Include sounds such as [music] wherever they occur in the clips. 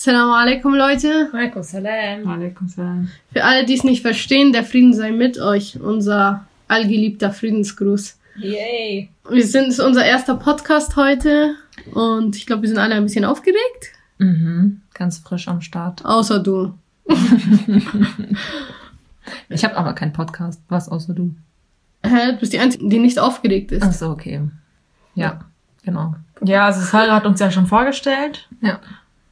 Assalamu alaikum, Leute. Alaikum salam. Alaikum salam. Für alle, die es nicht verstehen, der Frieden sei mit euch. Unser allgeliebter Friedensgruß. Yay. Wir sind, es ist unser erster Podcast heute und ich glaube, wir sind alle ein bisschen aufgeregt. Mhm. Ganz frisch am Start. Außer du. [laughs] Ich habe aber keinen Podcast. Was außer du? Hä? Du bist die Einzige, die nicht aufgeregt ist. Ach so, okay. Ja, genau. Ja, also Sarah hat uns ja schon vorgestellt. Ja.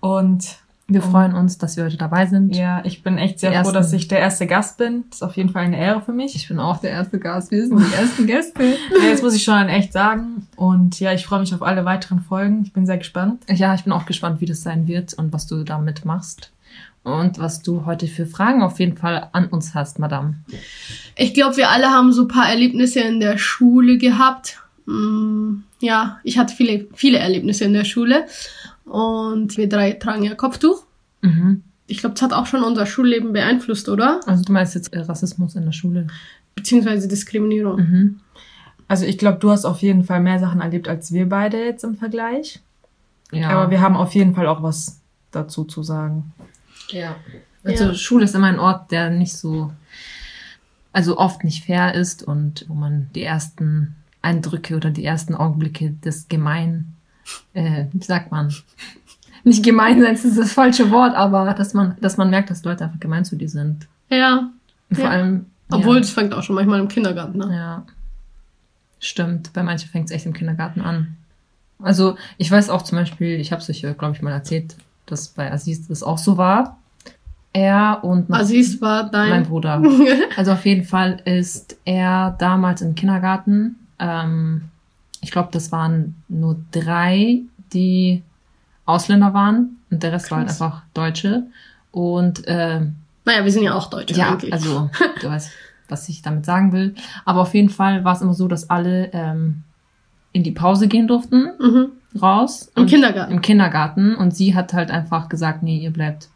Und Wir freuen uns, dass wir heute dabei sind. ja, ich bin echt sehr Die froh, ersten. dass ich der erste Gast bin. Das ist auf jeden Fall eine Ehre für mich. Ich bin auch der erste Gast. Wir sind die ersten Gäste. [laughs] Ja, jetzt muss ich schon echt sagen. Und ja, ich freue mich auf alle weiteren Folgen. Ich bin sehr gespannt. Ja, ich bin auch gespannt, wie das sein wird und was du damit machst. Und was du heute für Fragen auf jeden Fall an uns hast, Madame. Ich glaube, wir alle haben so ein paar Erlebnisse in der Schule gehabt. Mm, Ja, ich hatte viele, viele Erlebnisse in der Schule. Und wir drei tragen ja Kopftuch. Mhm. Ich glaube, das hat auch schon unser Schulleben beeinflusst, oder? Also du meinst jetzt äh, Rassismus in der Schule. Beziehungsweise Diskriminierung. Mhm. Also ich glaube, du hast auf jeden Fall mehr Sachen erlebt als wir beide jetzt im Vergleich. Ja. Aber wir haben auf jeden Fall auch was dazu zu sagen. Ja. Also Ja. Schule ist immer ein Ort, der nicht so, also oft nicht fair ist und wo man die ersten Eindrücke oder die ersten Augenblicke des Gemein, äh, wie sagt man? Nicht gemein sein, das ist das falsche Wort, aber dass man, dass man merkt, dass Leute einfach gemein zu dir sind. Ja, Und vor Ja. allem. obwohl ja, das fängt auch schon manchmal im Kindergarten an. Ja. Stimmt, bei manchen fängt es echt im Kindergarten an. Also, ich weiß auch zum Beispiel, ich habe es euch, glaube ich, mal erzählt, dass bei Aziz das auch so war. Er und Aziz war dein. mein Bruder. [laughs] Also auf jeden Fall ist er damals im Kindergarten. Ähm, ich glaube, das waren nur drei, die Ausländer waren und der Rest war halt Krass. einfach Deutsche. Und ähm, naja, wir sind ja auch Deutsche ja, eigentlich. also [laughs] du weißt, was ich damit sagen will. Aber auf jeden Fall war es immer so, dass alle ähm, in die Pause gehen durften, Mhm. raus. Im Kindergarten. Im Kindergarten. Und sie hat halt einfach gesagt, nee, ihr bleibt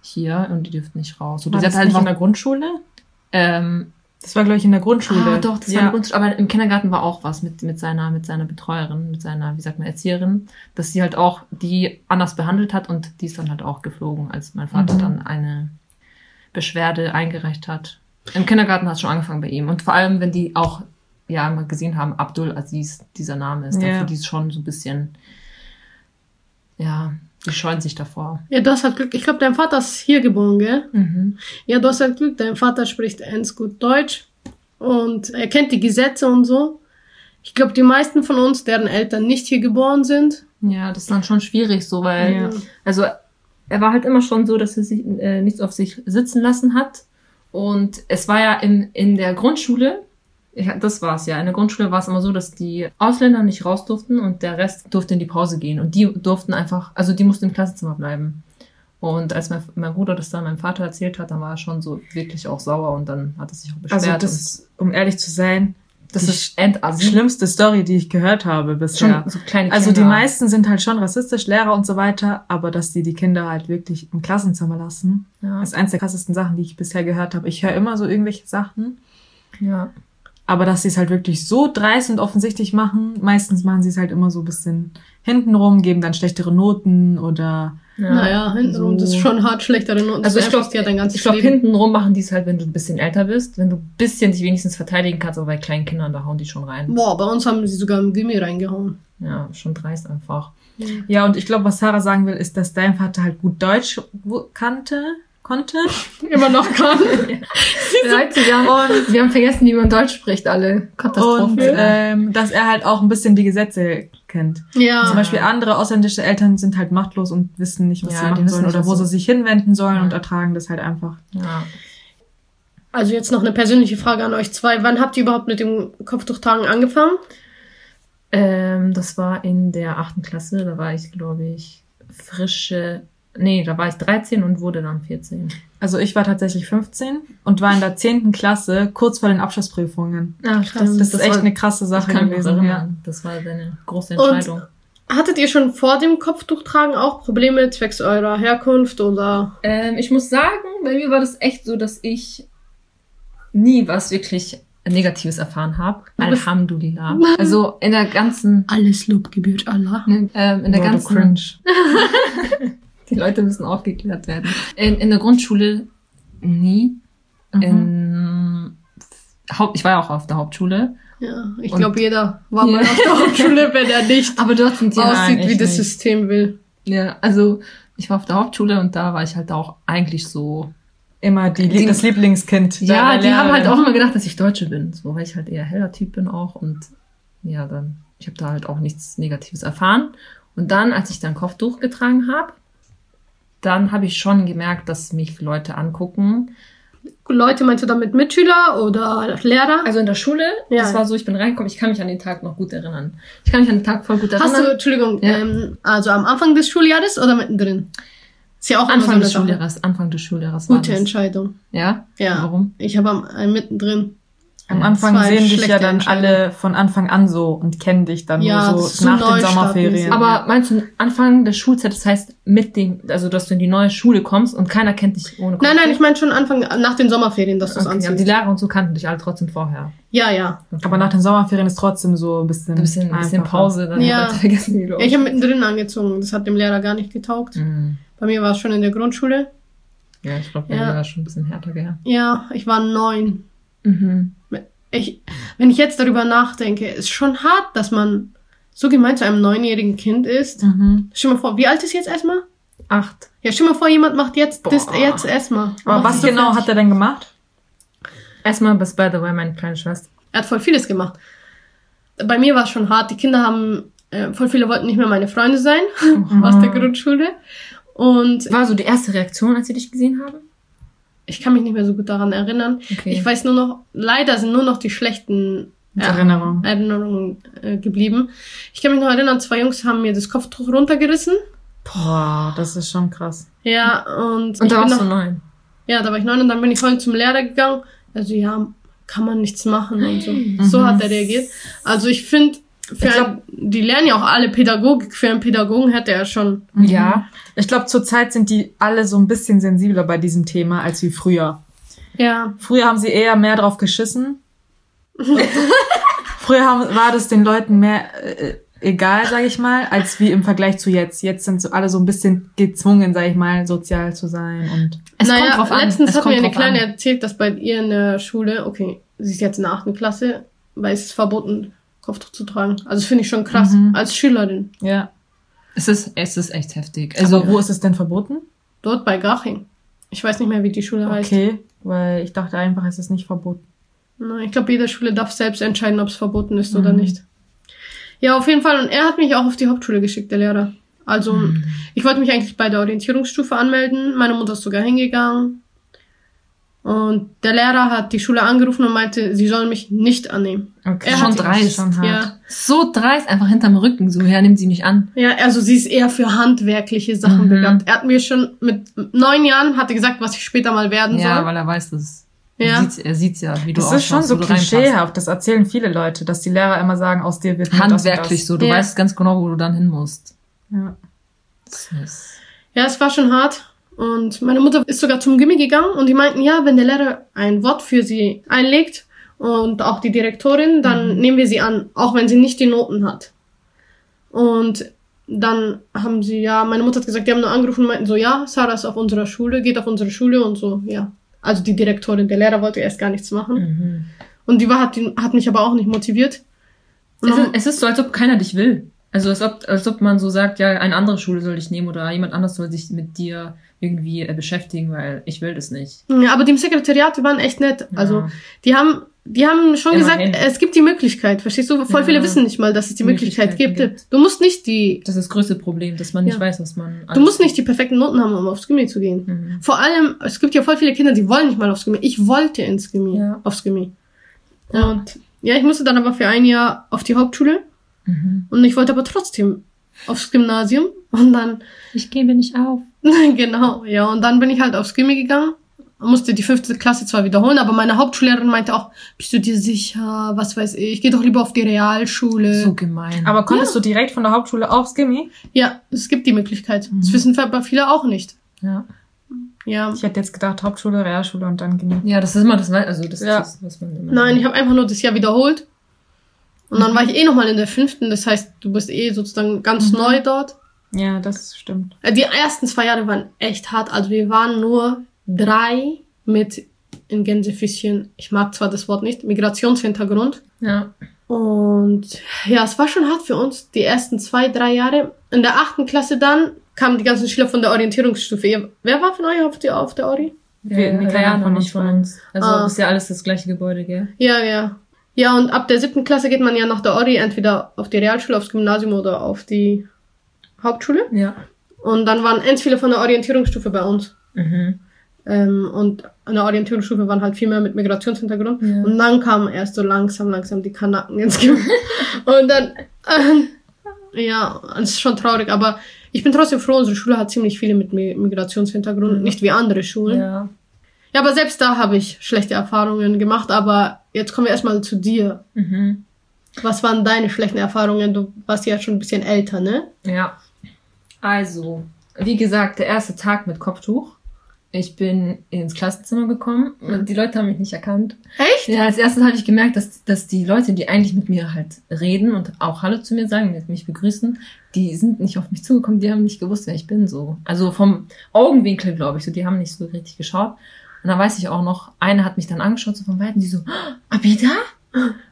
hier und ihr dürft nicht raus. Oder War sie das hat halt nicht in der Grundschule? ähm, Das war, glaube ich, in der Grundschule. Ah, doch, das war ja. eine Grundschule. Aber im Kindergarten war auch was mit, mit seiner, mit seiner Betreuerin, mit seiner, wie sagt man, Erzieherin, dass sie halt auch die anders behandelt hat und die ist dann halt auch geflogen, als mein Vater Mhm. dann eine Beschwerde eingereicht hat. Im Kindergarten hat es schon angefangen bei ihm. Und vor allem, wenn die auch, ja, mal gesehen haben, Abdul Aziz, dieser Name ist, Ja. dafür die ist schon so ein bisschen, ja, die scheuen sich davor. Ja, du hast halt Glück. Ich glaube, dein Vater ist hier geboren, gell? Mhm. Ja, du hast halt Glück. Dein Vater spricht ganz gut Deutsch und er kennt die Gesetze und so. Ich glaube, die meisten von uns, deren Eltern nicht hier geboren sind, Ja, das ist dann schon schwierig so, weil, Ja. also er war halt immer schon so, dass er sich äh, nichts auf sich sitzen lassen hat. Und es war ja in, in der Grundschule, ja, das war's ja, in der Grundschule war es immer so, dass die Ausländer nicht raus durften und der Rest durfte in die Pause gehen. Und die durften einfach, also die mussten im Klassenzimmer bleiben. Und als mein, mein Bruder das dann meinem Vater erzählt hat, dann war er schon so wirklich auch sauer und dann hat er sich auch beschwert. Also das ist, um ehrlich zu sein, das die ist endassi. schlimmste Story, die ich gehört habe bisher. Schon so kleine Also die Kinder. meisten sind halt schon rassistisch, Lehrer und so weiter, aber dass die die Kinder halt wirklich im Klassenzimmer lassen, Ja, ist eins der krassesten Sachen, die ich bisher gehört habe. Ich höre immer so irgendwelche Sachen, ja. Aber dass sie es halt wirklich so dreist und offensichtlich machen, meistens machen sie es halt immer so ein bisschen hintenrum, geben dann schlechtere Noten oder ja. naja, hintenrum, so. das ist schon hart schlechtere Noten. Also Das ich glaube, ja dein ganzes ich glaube, Leben. hintenrum machen die es halt, wenn du ein bisschen älter bist, wenn du ein bisschen dich wenigstens verteidigen kannst, aber bei kleinen Kindern, da hauen die schon rein. Boah, bei uns haben sie sogar im Gimmi reingehauen. Ja, schon dreist einfach. ja, und ich glaube, was Sarah sagen will, ist, dass dein Vater halt gut Deutsch kannte, konnte. [laughs] Immer noch kann. Leute, wir haben, wir haben vergessen, wie man Deutsch spricht, alle. Katastrophe. Und ähm, dass er halt auch ein bisschen die Gesetze kennt. ja. Zum Beispiel andere ausländische Eltern sind halt machtlos und wissen nicht, was Ja, sie machen sollen oder wo sie- sie sich hinwenden sollen Ja. und ertragen das halt einfach. ja. Also jetzt noch eine persönliche Frage an euch zwei. Wann habt ihr überhaupt mit dem Kopftuchtragen angefangen? Ähm, das war in der achten Klasse, da war ich, glaube ich, frische, nee, da war ich 13 und wurde dann 14. Also ich war tatsächlich 15 und war in der 10. Klasse kurz vor den Abschlussprüfungen. Ah, stimmt. Das, ist echt war, eine krasse das Sache kann gewesen. Ja. Das war eine große Und- Entscheidung. Hattet ihr schon vor dem Kopftuchtragen auch Probleme zwecks eurer Herkunft oder? Ähm, ich muss sagen, bei mir war das echt so, dass ich nie was wirklich Negatives erfahren habe. Alhamdulillah. Also in der ganzen, Alles Lob gebührt Allah. ähm, in der Boah, du ganzen, cringe. [laughs] Die Leute müssen aufgeklärt werden. In, in der Grundschule nie. Mhm. In, Haupt, ich war ja auch auf der Hauptschule. Ja, ich glaube, jeder war Ja. mal auf der Hauptschule, wenn er nicht [laughs] Aber dort sind die aussieht, nein, wie das nicht. System will. Ja, also ich war auf der Hauptschule und da war ich halt auch eigentlich so. Immer die, Die- das Lieblingskind. Ja, der die haben halt auch immer gedacht, dass ich Deutsche bin, so weil ich halt eher heller Typ bin auch und ja, dann ich habe da halt auch nichts Negatives erfahren und dann, als ich dann Kopftuch getragen habe, dann habe ich schon gemerkt, dass mich Leute angucken. Leute, meinst du damit Mitschüler oder Lehrer? Also in der Schule, Ja. das war so, ich bin reingekommen, ich kann mich an den Tag noch gut erinnern. Ich kann mich an den Tag voll gut erinnern. Hast du, Entschuldigung, Ja. ähm, also am Anfang des Schuljahres oder mittendrin? Ist ja auch Anfang des. Schullehrers, Anfang des Schullehrers war Gute. Entscheidung. Ja? Ja. Warum? Ich habe am äh, mittendrin. Am Anfang sehen dich ja dann alle von Anfang an so und kennen dich dann Ja, nur so so nach den Neustart Sommerferien. Aber meinst du Anfang der Schulzeit, das heißt mit dem, also dass du in die neue Schule kommst und keiner kennt dich ohne Nein, nein, ich meine schon Anfang, nach den Sommerferien, dass du es okay, die anziehst. Lehrer und so kannten dich alle trotzdem vorher. Ja, ja. Aber nach den Sommerferien ist trotzdem so ein bisschen, ein bisschen, ein bisschen. Pause, dann Ja. Vergessen, wie du ja ich habe mittendrin angezogen. Das hat dem Lehrer gar nicht getaugt. Mhm. Bei mir war es schon in der Grundschule. Ja, ich glaube, bei Ja. mir war es schon ein bisschen härter, gell? Ja, ich war neun. Mhm. Ich, wenn ich jetzt darüber nachdenke, ist schon hart, dass man so gemein zu einem neunjährigen Kind ist. Mhm. Stell dir mal vor, wie alt ist jetzt erstmal? Acht. Ja, stell dir mal vor, jemand macht jetzt, das jetzt erstmal. Aber was genau hat er denn gemacht? Erstmal bis by the way, meine kleine Schwester. Er hat voll vieles gemacht. Bei mir war es schon hart. Die Kinder haben, äh, voll viele wollten nicht mehr meine Freunde sein [laughs] aus der Grundschule. Und War so die erste Reaktion, als sie dich gesehen haben? Ich kann mich nicht mehr so gut daran erinnern. Okay. Ich weiß nur noch, leider sind nur noch die schlechten ja, Erinnerung. Erinnerungen äh, geblieben. Ich kann mich noch erinnern, zwei Jungs haben mir das Kopftuch runtergerissen. Boah, das ist schon krass. Ja, und, und da warst du noch, neun. ja, da war ich neun und dann bin ich heute zum Lehrer gegangen. Also ja, kann man nichts machen und so. Mhm. So hat er reagiert. Also ich finde, für glaub- ein, die lernen ja auch alle Pädagogik. Für einen Pädagogen hätte er schon. Ja. Ich glaube, zurzeit sind die alle so ein bisschen sensibler bei diesem Thema als wie früher. Ja, Früher haben sie eher mehr drauf geschissen. [laughs] früher haben, war das den Leuten mehr äh, egal, sage ich mal, als wie im Vergleich zu jetzt. Jetzt sind so alle so ein bisschen gezwungen, sage ich mal, sozial zu sein und Es naja, kommt drauf an. letztens es hat mir eine Kleine an. erzählt, dass bei ihr in der Schule, okay, sie ist jetzt in der achten Klasse, weil es ist verboten, Kopftuch zu tragen. Also das finde ich schon krass, Mhm. als Schülerin. ja. Es ist, es ist echt heftig. Also Also, wo ist es denn verboten? Dort bei Gaching. Ich weiß nicht mehr, wie die Schule heißt. Okay, weil ich dachte einfach, es ist nicht verboten. Ich glaube, jede Schule darf selbst entscheiden, ob es verboten ist oder Mhm. nicht. Ja, auf jeden Fall. Und er hat mich auch auf die Hauptschule geschickt, der Lehrer. Also, Mhm. ich wollte mich eigentlich bei der Orientierungsstufe anmelden. Meine Mutter ist sogar hingegangen. Und der Lehrer hat die Schule angerufen und meinte, sie sollen mich nicht annehmen. Okay. Er Schon dreist. Schon hart. Ja, so dreist, einfach hinterm Rücken, so, ja, nimm sie nicht an. ja, also sie ist eher für handwerkliche Sachen Mhm. begabt. Er hat mir schon mit neun Jahren hatte gesagt, was ich später mal werden Ja, soll. weil er weiß, dass Ja. er sieht's, er sieht's ja, wie du Das ist schon so klischeehaft. Das erzählen viele Leute, dass die Lehrer immer sagen, aus dir wird Handwerklich so, du Ja. weißt ganz genau, wo du dann hin musst. Ja. Das ist, Ja, es war schon hart. Und meine Mutter ist sogar zum Gimmi gegangen und die meinten, ja, wenn der Lehrer ein Wort für sie einlegt und auch die Direktorin, dann nehmen wir sie an, auch wenn sie nicht die Noten hat. Und dann haben sie, ja, meine Mutter hat gesagt, die haben nur angerufen und meinten so, ja, Sarah ist auf unserer Schule, geht auf unsere Schule und so, ja. Also die Direktorin, der Lehrer wollte erst gar nichts machen. mhm. Und die war, hat, hat mich aber auch nicht motiviert. Es, ist, es ist so, als ob keiner dich will. Also als ob, als ob man so sagt, ja, eine andere Schule soll dich nehmen oder jemand anders soll sich mit dir irgendwie äh, beschäftigen, weil ich will das nicht. ja, aber die im Sekretariat, die waren echt nett. Also Ja. Die haben, die haben schon Immerhin. gesagt, es gibt die Möglichkeit. Verstehst du? Voll Ja. viele wissen nicht mal, dass es die Möglichkeit Möglichkeiten gibt. gibt. Du musst nicht die, Das ist das größte Problem, dass man nicht Ja. weiß, was man. du musst nicht die perfekten Noten haben, um aufs Gimmi zu gehen. Mhm. Vor allem, es gibt ja voll viele Kinder, die wollen nicht mal aufs Gimmi. Ich wollte ins Gimmi, Ja. aufs Gimmi. Ja. Und ja, ich musste dann aber für ein Jahr auf die Hauptschule Mhm. und ich wollte aber trotzdem aufs Gymnasium und dann, Ich gebe nicht auf. [laughs] genau, ja, und dann bin ich halt aufs Gimmi gegangen. Musste die fünfte Klasse zwar wiederholen, aber meine Hauptschullehrerin meinte auch, bist du dir sicher, was weiß ich, geh doch lieber auf die Realschule. So gemein. Aber konntest du direkt von der Hauptschule aufs Gimmi? Ja, es gibt die Möglichkeit. Das Mhm. wissen aber viele auch nicht. ja. Ja. Ich hätte jetzt gedacht Hauptschule, Realschule und dann Gimmi. ja, das ist immer das, also das Ja. ist das, was man immer. Nein, ich habe einfach nur das Jahr wiederholt. Und dann war ich eh nochmal in der fünften. Das heißt, du bist eh sozusagen ganz Mhm. neu dort. Ja, das stimmt. Äh, Die ersten zwei Jahre waren echt hart. Also wir waren nur drei mit in Gänsefüßchen, ich mag zwar das Wort nicht, Migrationshintergrund. Ja. Und ja, es war schon hart für uns, die ersten zwei, drei Jahre. In der achten Klasse dann kamen die ganzen Schüler von der Orientierungsstufe. Ihr- Wer war von euch auf, die, auf der Ori? Wir- Wir, wir wir keiner noch von nicht uns von uns. Also Ah. ist ja alles das gleiche Gebäude, gell? Ja, ja. Ja, und ab der siebten Klasse geht man ja nach der Ori entweder auf die Realschule, aufs Gymnasium oder auf die Hauptschule. Ja. Und dann waren ganz viele von der Orientierungsstufe bei uns. Mhm. Ähm, und an der Orientierungsstufe waren halt viel mehr mit Migrationshintergrund. Ja. Und dann kamen erst so langsam, langsam die Kanaken ins Gebiet. [laughs] und dann, ähm, ja, es ist schon traurig, aber ich bin trotzdem froh, unsere Schule hat ziemlich viele mit Mi- Migrationshintergrund, Mhm. nicht wie andere Schulen. Ja. Ja. aber selbst da habe ich schlechte Erfahrungen gemacht, aber jetzt kommen wir erstmal zu dir. Mhm. Was waren deine schlechten Erfahrungen? Du warst ja schon ein bisschen älter, ne? Ja. Also, wie gesagt, der erste Tag mit Kopftuch. Ich bin ins Klassenzimmer gekommen und die Leute haben mich nicht erkannt. Echt? Ja, als erstes habe ich gemerkt, dass, dass die Leute, die eigentlich mit mir halt reden und auch Hallo zu mir sagen, mich begrüßen, die sind nicht auf mich zugekommen, die haben nicht gewusst, wer ich bin, so. Also vom Augenwinkel, glaube ich, so, die haben nicht so richtig geschaut. Und dann weiß ich auch noch, eine hat mich dann angeschaut, so von Weitem, die so, "Ah, Abida?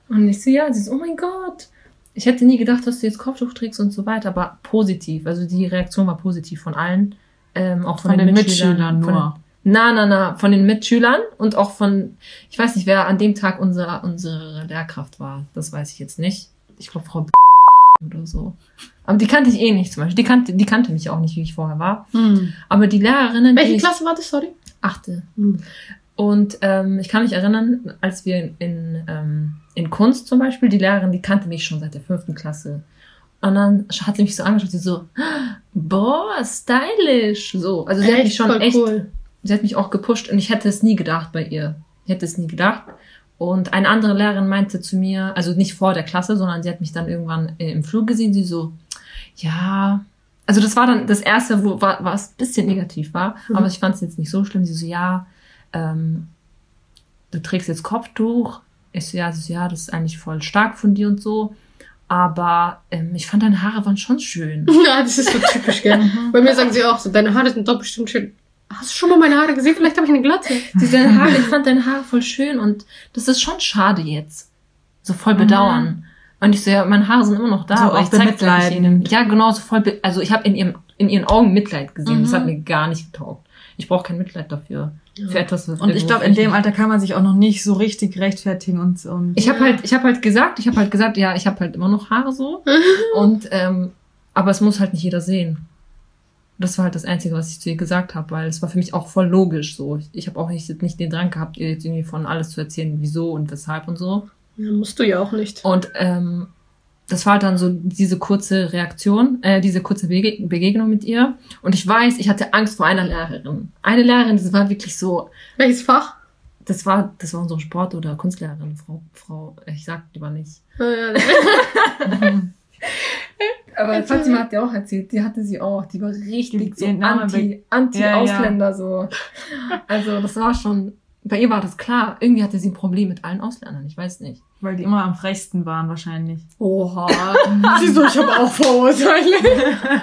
Und ich so, ja, sie so, oh mein Gott. Ich hätte nie gedacht, dass du jetzt Kopftuch trägst und so weiter, aber positiv. Also die Reaktion war positiv von allen. Ähm, auch von, Von, den Mitschülern von- nur. na, na, na, von den Mitschülern und auch von, ich weiß nicht, wer an dem Tag unsere, unsere Lehrkraft war. Das weiß ich jetzt nicht. Ich glaube, Frau B oder so. Aber die kannte ich eh nicht zum Beispiel. Die kannte, die kannte mich auch nicht, wie ich vorher war. Aber die Lehrerinnen, Welche die Klasse war das, sorry? Achte. Und ähm, ich kann mich erinnern, als wir in, in, ähm, in Kunst zum Beispiel, die Lehrerin, die kannte mich schon seit der fünften Klasse. Und dann hat sie mich so angeschaut, sie so, boah, stylisch. So, also sie hat mich schon echt cool. sie hat mich auch gepusht und ich hätte es nie gedacht bei ihr. Ich hätte es nie gedacht. Und eine andere Lehrerin meinte zu mir, also nicht vor der Klasse, sondern sie hat mich dann irgendwann im Flug gesehen, sie so, ja, also das war dann das erste, wo wa- was ein bisschen negativ war, Mhm. aber ich fand es jetzt nicht so schlimm. Sie so, ja, ähm, du trägst jetzt Kopftuch. Ich so, ja, sie so, ja, das ist eigentlich voll stark von dir und so. Aber ähm, ich fand deine Haare waren schon schön. [laughs] Ja, das ist so typisch, gell? Bei mir sagen sie auch so, deine Haare sind doch bestimmt schön. Hast du schon mal meine Haare gesehen? Vielleicht habe ich eine Glatze. Die deine Haare, ich fand deine Haare voll schön und das ist schon schade jetzt. So voll bedauern. Und ich so, ja, meine Haare sind immer noch da, So aber auch ich bemitleidend. ihnen. Ja, genau, so voll, also ich habe in ihrem, in ihren Augen Mitleid gesehen. Das Mhm. hat mir gar nicht getaugt. Ich brauche kein Mitleid dafür. Für etwas, was Und ich glaube, in dem Alter kann man sich auch noch nicht so richtig rechtfertigen und, und Ich habe halt, ich habe halt gesagt, ich habe halt gesagt, ja, ich habe halt immer noch Haare so. [laughs] und ähm, aber es muss halt nicht jeder sehen. Das war halt das Einzige, was ich zu ihr gesagt habe, weil es war für mich auch voll logisch so. Ich, ich habe auch nicht, nicht den Drang gehabt, ihr jetzt irgendwie von alles zu erzählen, wieso und weshalb und so. Ja, musst du ja auch nicht. Und ähm, das war halt dann so diese kurze Reaktion, äh, diese kurze Bege Begegnung mit ihr. Und ich weiß, ich hatte Angst vor einer Lehrerin. Eine Lehrerin, das war wirklich so, Welches Fach? das war, das war unsere Sport- oder Kunstlehrerin, Frau, Frau, ich sag lieber nicht. [laughs] Äh, [laughs] Aber Erzähl. Fatima hat dir auch erzählt, die hatte sie auch, die war richtig so Name anti, anti-Ausländer so. [laughs] Also das war schon, bei ihr war das klar, irgendwie hatte sie ein Problem mit allen Ausländern, ich weiß nicht. weil die immer am frechsten waren wahrscheinlich. Oha. [laughs] Wieso? Ich habe auch Vorurteile. [laughs]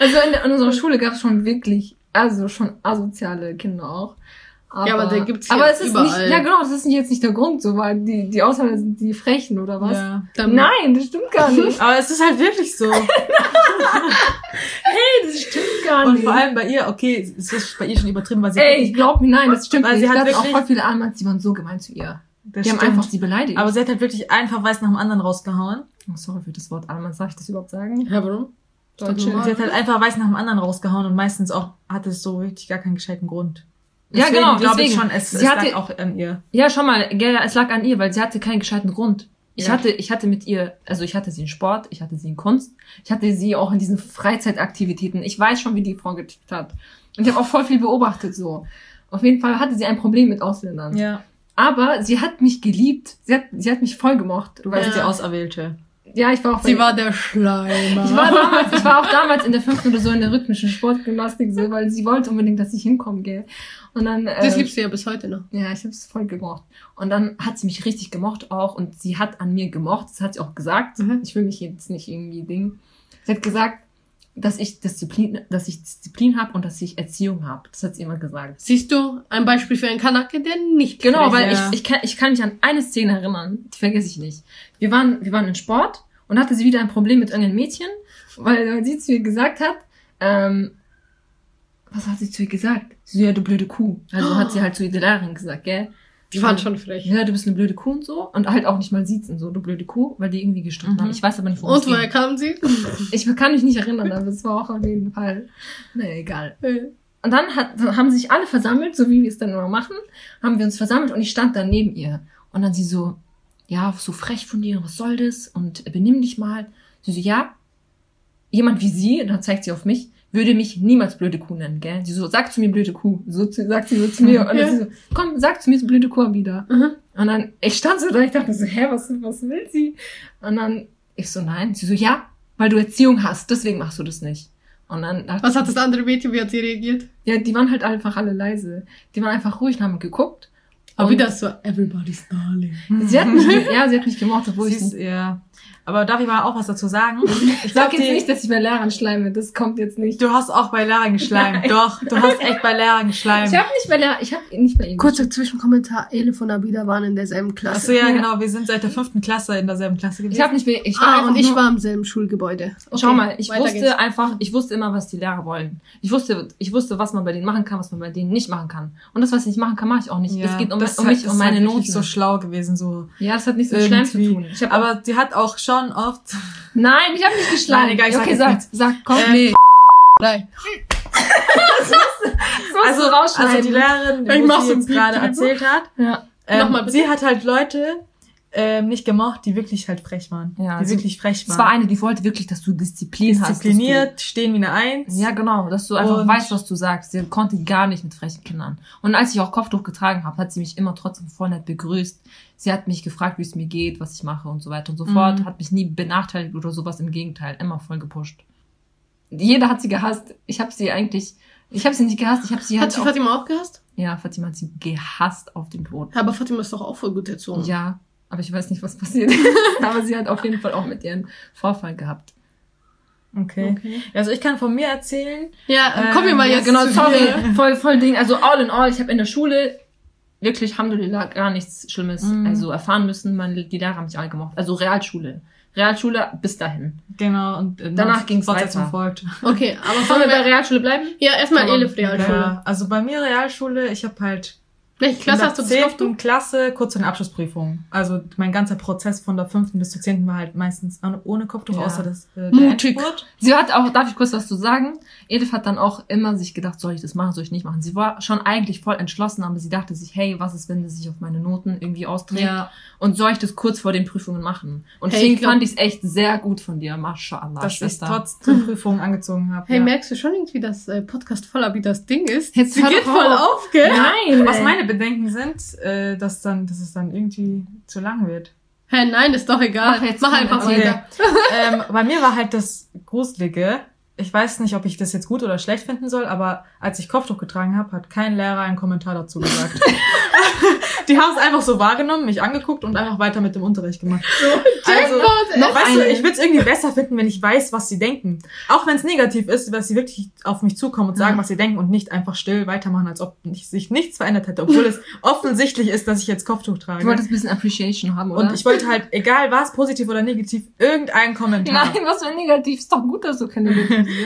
Also in, in unserer Schule gab es schon wirklich, also schon asoziale Kinder auch. Ja, aber der gibt's Aber es ist überall. nicht, ja genau, das ist jetzt nicht der Grund, so, weil die, die Ausländer sind die Frechen oder was? Ja. Nein, das stimmt gar nicht. [laughs] Aber es ist halt wirklich so. hey, das stimmt gar Und nicht. vor allem bei ihr, okay, es ist bei ihr schon übertrieben, weil sie Ey, wirklich, ich glaub mir, nein, das stimmt Weil nicht. sie Sie hat hatten auch wirklich- voll viele Anwälte, die waren so gemein zu ihr. das die haben stimmt. einfach sie beleidigt. Aber sie hat halt wirklich einfach weiß nach dem anderen rausgehauen. oh, sorry für das Wort Alman, darf ich das überhaupt sagen? Ja, warum? Sie hat halt einfach weiß nach dem anderen rausgehauen und meistens auch hatte es so richtig gar keinen gescheiten Grund. Ja, genau, glaube ich deswegen. schon, es, es lag hatte- auch an ihr. Ja, schau mal, gell, es lag an ihr, weil sie hatte keinen gescheiten Grund. Ich Ja. hatte, ich hatte mit ihr, also ich hatte sie in Sport, ich hatte sie in Kunst, ich hatte sie auch in diesen Freizeitaktivitäten. Ich weiß schon, wie die Frau getickt hat. Und ich habe auch voll viel beobachtet so. Auf jeden Fall hatte sie ein Problem mit Ausländern. Ja. Aber sie hat mich geliebt. Sie hat, sie hat mich voll gemocht. Du warst Ja. die Auserwählte. Ja, ich war auch bei- Sie war der Schleimer. Ich war, damals, ich war auch damals in der fünften oder so in der rhythmischen Sportgymnastik, so, weil sie wollte unbedingt, dass ich hinkomme, gell. Und dann. das äh, liebst du ja bis heute noch. Ja, ich habe es voll gemocht. Und dann hat sie mich richtig gemocht auch und sie hat an mir gemocht, das hat sie auch gesagt. Mhm. Ich will mich jetzt nicht irgendwie ding. Sie hat gesagt, dass ich Disziplin, dass ich Disziplin habe und dass ich Erziehung habe. Das hat sie immer gesagt. Siehst du, ein Beispiel für einen Kanake, der nicht Genau, weil. Ja. ich, ich, kann, ich kann mich an eine Szene erinnern, die vergesse ich nicht. Wir waren, wir waren in Sport und hatte sie wieder ein Problem mit irgendeinem Mädchen, weil, sie zu ihr gesagt hat, ähm, was hat sie zu ihr gesagt? Sie so, ja, du blöde Kuh. Also hat sie halt zu ihrer Lehrerin gesagt, gell? Die waren schon frech. Ja, du bist eine blöde Kuh und so. Und halt auch nicht mal siezen, so, du blöde Kuh, weil die irgendwie gestritten Mhm. haben. Ich weiß aber nicht, worum Und es ging. woher kamen sie? [laughs] Ich kann mich nicht erinnern, aber es war auch auf jeden Fall. Naja, egal. Und dann, hat, dann haben sich alle versammelt, so wie wir es dann immer machen, haben wir uns versammelt und ich stand da neben ihr. Und dann sie so, ja, so frech von dir, was soll das? Und benimm dich mal. Sie so, ja, jemand wie sie, und dann zeigt sie auf mich, würde mich niemals blöde Kuh nennen, gell? Sie so, sag zu mir blöde Kuh. So zu, sagt sie so zu mir. Und dann Ja. sie so, komm, sag zu mir so blöde Kuh wieder. Mhm. Und dann, ich stand so da, ich dachte so, hä, was, was will sie? Und dann, ich so, nein. Sie so, ja, weil du Erziehung hast, deswegen machst du das nicht. Und dann dachte Was hat das andere Mädchen, wie hat sie reagiert? ja, die waren halt einfach alle leise. Die waren einfach ruhig und haben geguckt. Aber wieder so, everybody's darling. Sie hat mich, ja, sie hat mich gemocht, obwohl ich Siehst, ja. Aber darf ich mal auch was dazu sagen? [laughs] Ich Sag glaub, jetzt die- nicht, dass ich bei Lehrern schleime, das kommt jetzt nicht. Du hast auch bei Lehrern geschleimt. Nein. Doch, du hast [laughs] echt bei Lehrern geschleimt. Ich habe nicht bei Lehrern, ich habe nicht bei ihnen. Kurzer Zwischenkommentar, Elif und Abida waren in derselben Klasse. Achso, ja, Ja. genau. Wir sind seit der fünften Klasse in derselben Klasse gewesen. Ich habe nicht bei, ich war ah, und ich war im selben Schulgebäude. Okay, Schau mal, ich wusste geht's. einfach, ich wusste immer, was die Lehrer wollen. Ich wusste, ich wusste, was man bei denen machen kann, was man bei denen nicht machen kann. Und das, was ich nicht machen kann, mache ich auch nicht. ja, es geht um, das um mich, das um meine Noten. so schlau gewesen, so. ja, das hat nichts mit Schleim zu tun. Aber sie hat auch schon oft. nein, ich habe nicht geschlagen. Nein, egal, ich sag okay, sag, nichts. sag, komm. Ähm, Nee. Nein. Das musst Also, du rausschneiden. also die Lehrerin, Ich jetzt Piep gerade erzählt hat, ja. ähm, Nochmal bitte. sie hat halt Leute ähm, nicht gemocht, die wirklich halt frech waren. Ja, die also, wirklich frech Es waren. war eine, die wollte wirklich, dass du Disziplin hast. diszipliniert, stehen wie eine Eins. Ja, genau, dass du einfach Und- weißt, was du sagst. Sie konnte gar nicht mit frechen Kindern. Und als ich auch Kopftuch getragen habe, hat sie mich immer trotzdem voll nett begrüßt. Sie hat mich gefragt, wie es mir geht, was ich mache und so weiter und so fort. Mhm. Hat mich nie benachteiligt oder sowas. Im Gegenteil, immer voll gepusht. Jeder hat sie gehasst. Ich habe sie eigentlich, ich habe sie nicht gehasst. Ich habe sie Hat halt sie Fatima auch gehasst? ja, Fatima hat sie gehasst auf den Tod. Ja, aber Fatima ist doch auch voll gut erzogen. Ja, aber ich weiß nicht, was passiert ist. [laughs] aber sie hat auf jeden Fall auch mit ihren Vorfall gehabt. Okay. Okay. Also ich kann von mir erzählen. Ja, Ähm, kommen wir mal ja, jetzt Genau, sorry, dir. [laughs] voll, voll Ding. Also all in all, ich habe in der Schule wirklich, Alhamdulillah, gar nichts Schlimmes Mhm. also erfahren müssen. Meine, die Lehrer haben mich alle gemocht. Also Realschule. Realschule bis dahin. Genau, und äh, Danach ging's Fortsetzung weiter. folgt. Okay, aber [laughs] Sollen wir bei Realschule bleiben? Ja, erstmal Komm, Elif Realschule. Ja, also bei mir Realschule, ich habe halt Welche Klasse in hast du zehnten Kopftuch? Klasse kurz vor den Abschlussprüfungen. Also mein ganzer Prozess von der fünften bis zur zehnten war halt meistens ohne Kopftuch, Ja. außer das äh, Mutig. Endspurt. Sie hat auch, darf ich kurz was zu sagen? Edith hat dann auch immer sich gedacht, soll ich das machen, soll ich nicht machen? Sie war schon eigentlich voll entschlossen, aber sie dachte sich, hey, was ist, wenn das sich auf meine Noten irgendwie austrägt? Ja, Und soll ich das kurz vor den Prüfungen machen? Und Hey, deswegen ich glaub- fand ich es echt sehr gut von dir, Mashallah, dass ich trotz der Prüfungen angezogen habe. Hey, ja. merkst du schon irgendwie, dass äh, Podcast voller wie das Ding ist? Jetzt Sie geht voll auf. gell? Nein! Was meine Bedenken sind, äh, dass dann, dass es dann irgendwie zu lang wird. Hä, nein, ist doch egal. Mach jetzt Mach einfach weiter. ähm, bei mir war halt das Gruselige. Ich weiß nicht, ob ich das jetzt gut oder schlecht finden soll, aber als ich Kopftuch getragen habe, hat kein Lehrer einen Kommentar dazu gesagt. [laughs] Die haben es einfach so wahrgenommen, mich angeguckt und einfach weiter mit dem Unterricht gemacht. Also, Jackpot, weißt du, ich würde es irgendwie besser finden, wenn ich weiß, was sie denken. Auch wenn es negativ ist, dass sie wirklich auf mich zukommen und sagen, Ja. was sie denken und nicht einfach still weitermachen, als ob sich nichts verändert hätte, obwohl es [laughs] offensichtlich ist, dass ich jetzt Kopftuch trage. Du wolltest ein bisschen Appreciation haben, oder? und ich wollte halt, egal was, positiv oder negativ, irgendeinen Kommentar. Nein, was für ein negativ. Ist doch gut, dass du keine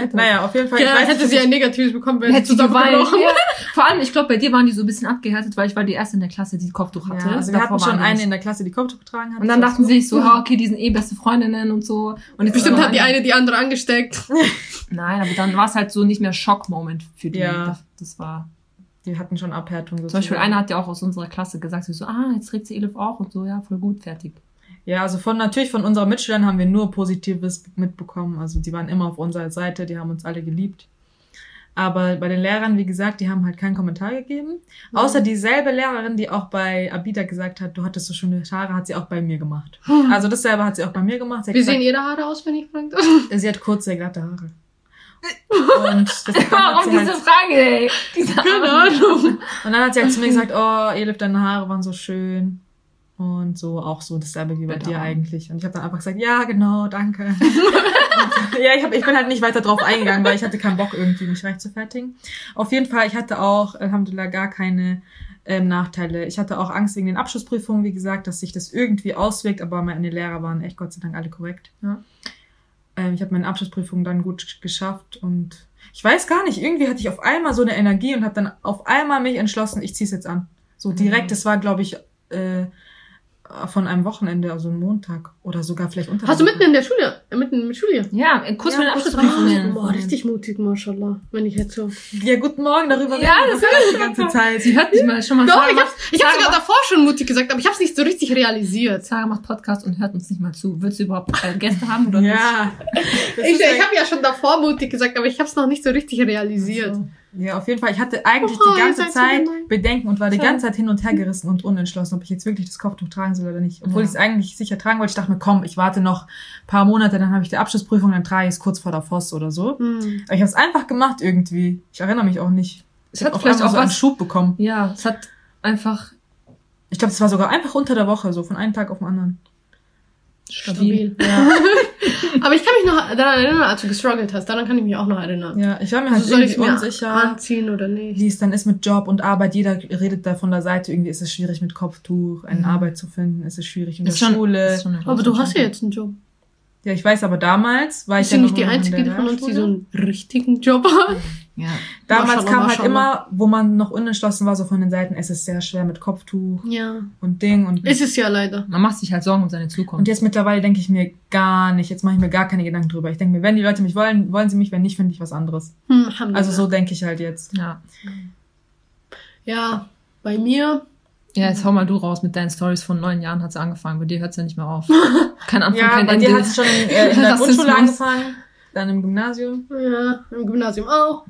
hast. Naja, auf jeden Fall. Ja, ich weiß hätte sie ein negatives bekommen, sie Hätte sie zusammengebrochen. Ja. Vor allem, ich glaube, bei dir waren die so ein bisschen abgehärtet, weil ich war die erste in der Klasse, die Kopftuch hatte. ja, also wir hatten schon eine in der Klasse, die Kopftuch getragen hat. Und dann dachten sie sich so, ah, okay, die sind eh beste Freundinnen und so. Und jetzt Bestimmt hat die eine die andere angesteckt. [laughs] Nein, aber dann war es halt so nicht mehr Schock-Moment für die. Ja. Das, war. Die hatten schon Abhärtung. Zum Beispiel einer hat ja auch aus unserer Klasse gesagt, so, ah, jetzt trägt sie Elif auch und so, ja, voll gut, fertig. Ja, also von natürlich von unseren Mitschülern haben wir nur Positives mitbekommen. Also die waren immer auf unserer Seite, die haben uns alle geliebt. Aber bei den Lehrern, wie gesagt, die haben halt keinen Kommentar gegeben. Außer dieselbe Lehrerin, die auch bei Abida gesagt hat, du hattest so schöne Haare, hat sie auch bei mir gemacht. Also dasselbe hat sie auch bei mir gemacht. Wie gesagt, sehen ihre Haare aus, wenn ich fragen darf? sie hat kurze, glatte Haare. [laughs] Und, Warum sie diese halt, Frage, ey? Diese Keine Ahnung. und dann hat sie halt zu mir gesagt, oh, Elif, deine Haare waren so schön. Und so auch so dasselbe wie bei Bitte dir eigentlich. Und ich habe dann einfach gesagt, ja, genau, danke. und, [laughs] ja, ich, hab, ich bin halt nicht weiter drauf eingegangen, weil ich hatte keinen Bock, irgendwie mich rechtfertigen. Auf jeden Fall, ich hatte auch, Alhamdulillah, gar keine ähm, Nachteile. Ich hatte auch Angst wegen den Abschlussprüfungen, wie gesagt, dass sich das irgendwie auswirkt, aber meine Lehrer waren echt Gott sei Dank alle korrekt. Ja. Ähm, ich habe meine Abschlussprüfung dann gut geschafft und ich weiß gar nicht, irgendwie hatte ich auf einmal so eine Energie und habe dann auf einmal mich entschlossen, ich zieh's jetzt an. So direkt, Mhm. das war, glaube ich, äh, von einem Wochenende, also ein Montag oder sogar vielleicht unter Hast du der mitten in der Schule, äh, mitten mit Schule? Ja, kurz Ja, vor den kurz vor- Abschlussprüfungen. Boah, richtig mutig, mashallah, wenn ich jetzt so. Ja, guten Morgen, darüber Ja, reden wir das ist die ganze Zeit. Sie hört nicht mal schon mal Doch, Sarah ich hab's, ich hab's sogar davor schon mutig gesagt, aber ich hab's nicht so richtig realisiert. Sarah macht Podcast und hört uns nicht mal zu. Willst du überhaupt äh, Gäste haben oder nicht? Ja. Ich, ich habe ja schon davor mutig gesagt, aber ich hab's noch nicht so richtig realisiert. So. Ja, auf jeden Fall. Ich hatte eigentlich Oh, die ganze so Zeit gemein. Bedenken und war die ganze Zeit hin und her gerissen und unentschlossen, ob ich jetzt wirklich das Kopftuch tragen soll oder nicht. Obwohl Ja. ich es eigentlich sicher tragen wollte. Ich dachte mir, komm, ich warte noch ein paar Monate, dann habe ich die Abschlussprüfung, dann trage ich es kurz vor der FOS oder so. Hm. Aber ich habe es einfach gemacht irgendwie. Ich erinnere mich auch nicht. Es hat vielleicht auch so einen. Schub bekommen. Ja, es hat einfach Ich glaube, es war sogar einfach unter der Woche, so von einem Tag auf den anderen. Stabil. Ja, [laughs] Aber ich kann mich noch daran erinnern, als du gestruggelt hast. Daran kann ich mich auch noch erinnern. ja ich war mir halt Also soll ich irgendwie mir unsicher. anziehen oder nicht? wie es dann ist mit Job und Arbeit. Jeder redet da von der Seite. Irgendwie ist es schwierig mit Kopftuch, eine Mhm. Arbeit zu finden. Ist es schwierig in Ist der schon, Schule. ist schon eine Aber du hast ja jetzt einen Job. Ja, ich weiß, aber damals war ich Bist ja nicht die Einzige von uns, die so einen richtigen Job hat? [laughs] Ja. Damals kam halt immer, wo man noch unentschlossen war, so von den Seiten, es ist sehr schwer mit Kopftuch Ja. und Ding und Ist es ja leider. Man macht sich halt Sorgen um seine Zukunft. und jetzt mittlerweile denke ich mir gar nicht, jetzt mache ich mir gar keine Gedanken drüber. Ich denke mir, wenn die Leute mich wollen, wollen sie mich, wenn nicht, finde ich was anderes. Hm. Also so denke ich halt jetzt. ja. Ja, bei mir. Ja, jetzt hau mal du raus mit deinen Stories von neun Jahren hat sie angefangen. Bei dir hört sie ja nicht mehr auf. [laughs] Kein Anfang, Ja, kein bei Ende. dir hat es schon in, äh, in der. [laughs] Grundschule angefangen, dann im Gymnasium. Ja, im Gymnasium auch.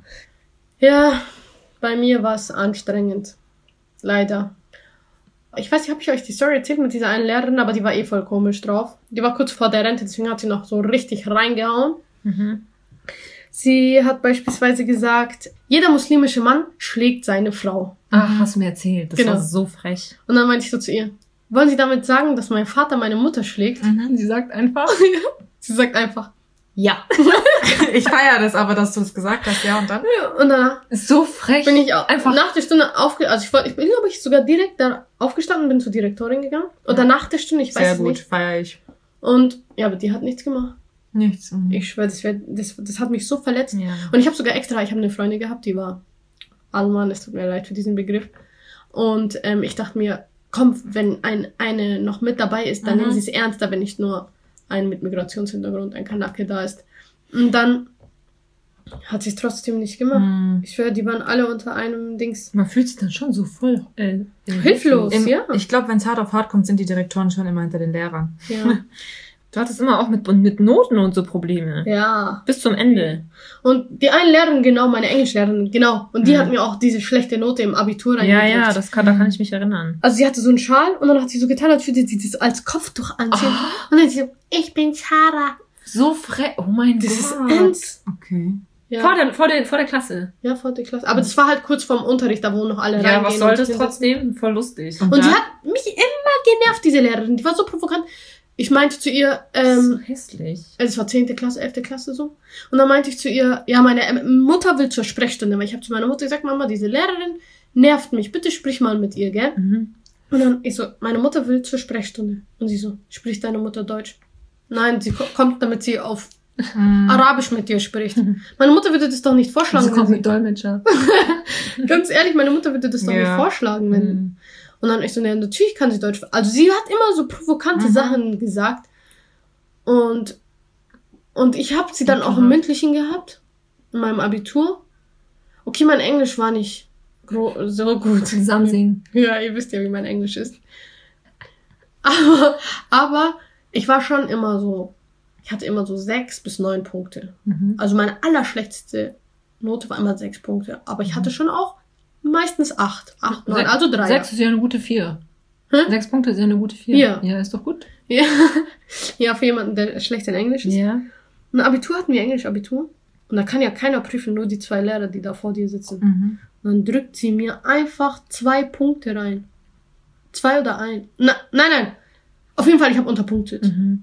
Ja, bei mir war es anstrengend. Leider. Ich weiß nicht, habe ich euch die Story erzählt mit dieser einen Lehrerin, aber die war eh voll komisch drauf. Die war kurz vor der Rente, deswegen hat sie noch so richtig reingehauen. Mhm. Sie hat beispielsweise gesagt, jeder muslimische Mann schlägt seine Frau. Ach, hast du mir erzählt. Das Genau. war so frech. Und dann meinte ich so zu ihr, wollen Sie damit sagen, dass mein Vater meine Mutter schlägt? Mhm. Sie sagt einfach. [laughs] Sie sagt einfach, ja. [laughs] Ich feiere das aber, dass du das gesagt hast, ja, und dann? Und danach So frech. bin ich auch Einfach- nach der Stunde aufge... Also ich, wollte, ich bin, glaube ich, sogar direkt da aufgestanden, bin zur Direktorin gegangen. Oder nach der Stunde, ich weiß Sehr es gut, nicht. feiere ich. Und ja, aber die hat nichts gemacht. Nichts. Mhm. Ich schwöre, das, wär- das, das hat mich so verletzt. Ja. Und ich habe sogar extra, ich habe eine Freundin gehabt, die war Alman, es tut mir leid für diesen Begriff. Und ähm, ich dachte mir, komm, wenn ein, eine noch mit dabei ist, dann Mhm. nehmen sie es ernster, wenn nicht nur ein mit Migrationshintergrund, ein Kanake da ist. Und dann hat sie es trotzdem nicht gemacht. Mhm. Ich schwöre, die waren alle unter einem Dings. Man fühlt sich dann schon so voll äh, Hilflos. Im, Ja. Ich glaube, wenn es hart auf hart kommt, sind die Direktoren schon immer hinter den Lehrern. Ja. [laughs] Du hattest immer auch mit, mit Noten und so Probleme. ja. Bis zum Ende. Und die eine Lehrerin, genau, meine Englischlehrerin, genau. Und die Mhm. hat mir auch diese schlechte Note im Abitur Ja, reingedrückt. ja, das kann, da kann ich mich erinnern. Also sie hatte so einen Schal und dann hat sie so getan, als würde sie das als Kopftuch anziehen. Ah. Und dann sie so, ich bin Sarah. So frech. Oh mein Das ist Gott. ernst. Okay. Ja, Vor der, vor, der, vor der Klasse. ja, vierte Klasse. Aber das war halt kurz vorm Unterricht, da wo noch alle Ja, reingehen. was soll das trotzdem? Voll lustig. Und Und die hat mich immer genervt, diese Lehrerin. Die war so provokant. Ich meinte zu ihr, so ähm, hässlich. es war zehnte Klasse, elfte Klasse so. Und dann meinte ich zu ihr, ja, meine ähm, Mutter will zur Sprechstunde, weil ich habe zu meiner Mutter gesagt, Mama, diese Lehrerin nervt mich, bitte sprich mal mit ihr, gell? Mhm. Und dann ich so, meine Mutter will zur Sprechstunde. Und sie so, spricht deine Mutter Deutsch? Nein, sie ko kommt, damit sie auf Mhm. Arabisch mit dir spricht. Meine Mutter würde das doch nicht vorschlagen. Sie kommt mit Dolmetscher. [laughs] ganz ehrlich, meine Mutter würde das doch Ja. nicht vorschlagen. Wenn, Mhm. Und dann ich so, ne, natürlich kann sie Deutsch. Also sie hat immer so provokante Mhm. Sachen gesagt. Und, und ich habe sie dann auch im Mhm. Mündlichen gehabt. In meinem Abitur. Okay, mein Englisch war nicht so gut. [laughs] Zusammen singen. Ja, ihr wisst ja, wie mein Englisch ist. Aber, aber ich war schon immer so, ich hatte immer so sechs bis neun Punkte. Mhm. Also meine allerschlechteste Note war immer sechs Punkte. Aber ich hatte schon auch meistens acht. Acht, neun, also drei. Sechs ist ja eine gute Vier. Hä? Sechs Punkte ist ja eine gute Vier. Ja. Ja, ist doch gut. Ja. [laughs] ja, für jemanden, der schlecht in Englisch ist. Ja. Ein Abitur hatten wir Englisch-Abitur. Und da kann ja keiner prüfen, nur die zwei Lehrer, die da vor dir sitzen. Mhm. Und dann drückt sie mir einfach zwei Punkte rein. zwei oder ein. Na, nein, nein. Auf jeden Fall, ich habe unterpunktet. Mhm.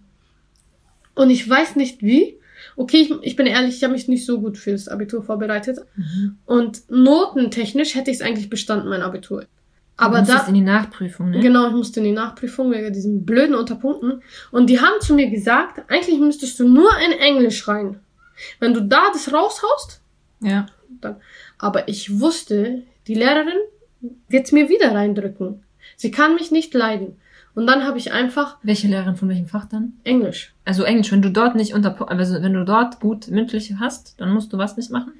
Und ich weiß nicht wie. Okay, ich, ich bin ehrlich, ich habe mich nicht so gut fürs Abitur vorbereitet. Mhm. Und notentechnisch hätte ich es eigentlich bestanden, mein Abitur. Aber du musstest da, in die Nachprüfung, ne? genau, ich musste in die Nachprüfung wegen diesen blöden Unterpunkten. Und die haben zu mir gesagt, eigentlich müsstest du nur in Englisch rein. Wenn du da das raushaust, Ja. dann. Aber ich wusste, die Lehrerin wird mir wieder reindrücken. Sie kann mich nicht leiden. Und dann habe ich einfach Welche Lehrerin von welchem Fach dann? Englisch. Also Englisch, wenn du dort nicht unter, also wenn du dort gut mündlich hast, dann musst du was nicht machen?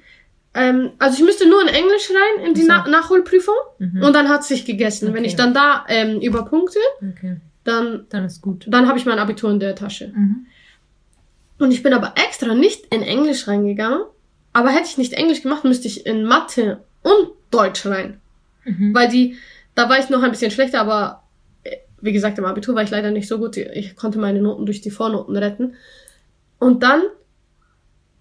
Ähm, also ich müsste nur in Englisch rein in die Na Nachholprüfung Mhm. und dann hat sich gegessen. Wenn Okay. ich dann da ähm, überpunkte, Okay, dann, dann ist gut. dann habe ich mein Abitur in der Tasche. Mhm. Und ich bin aber extra nicht in Englisch reingegangen. Aber hätte ich nicht Englisch gemacht, müsste ich in Mathe und Deutsch rein. Mhm. Weil die, da war ich noch ein bisschen schlechter, aber wie gesagt, im Abitur war ich leider nicht so gut. Ich konnte meine Noten durch die Vornoten retten. Und dann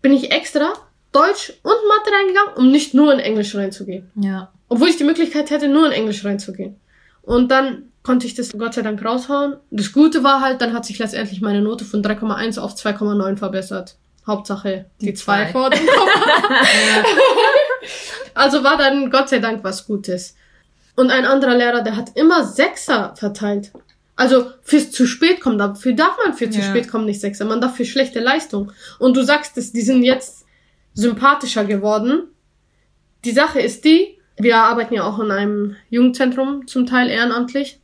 bin ich extra Deutsch und Mathe reingegangen, um nicht nur in Englisch reinzugehen. Ja. Obwohl ich die Möglichkeit hätte, nur in Englisch reinzugehen. Und dann konnte ich das Gott sei Dank raushauen. Das Gute war halt, dann hat sich letztendlich meine Note von 3,1 auf 2,9 verbessert. Hauptsache die, Die zwei zwei. vor dem Komma. [laughs] also war dann Gott sei Dank was Gutes. Und ein anderer Lehrer, der hat immer Sechser verteilt. Also fürs zu spät kommen, dafür darf man für zu Ja. spät kommen nicht Sechser, man darf für schlechte Leistung. Und du sagst es, die sind jetzt sympathischer geworden. Die Sache ist die, wir arbeiten ja auch in einem Jugendzentrum, zum Teil ehrenamtlich.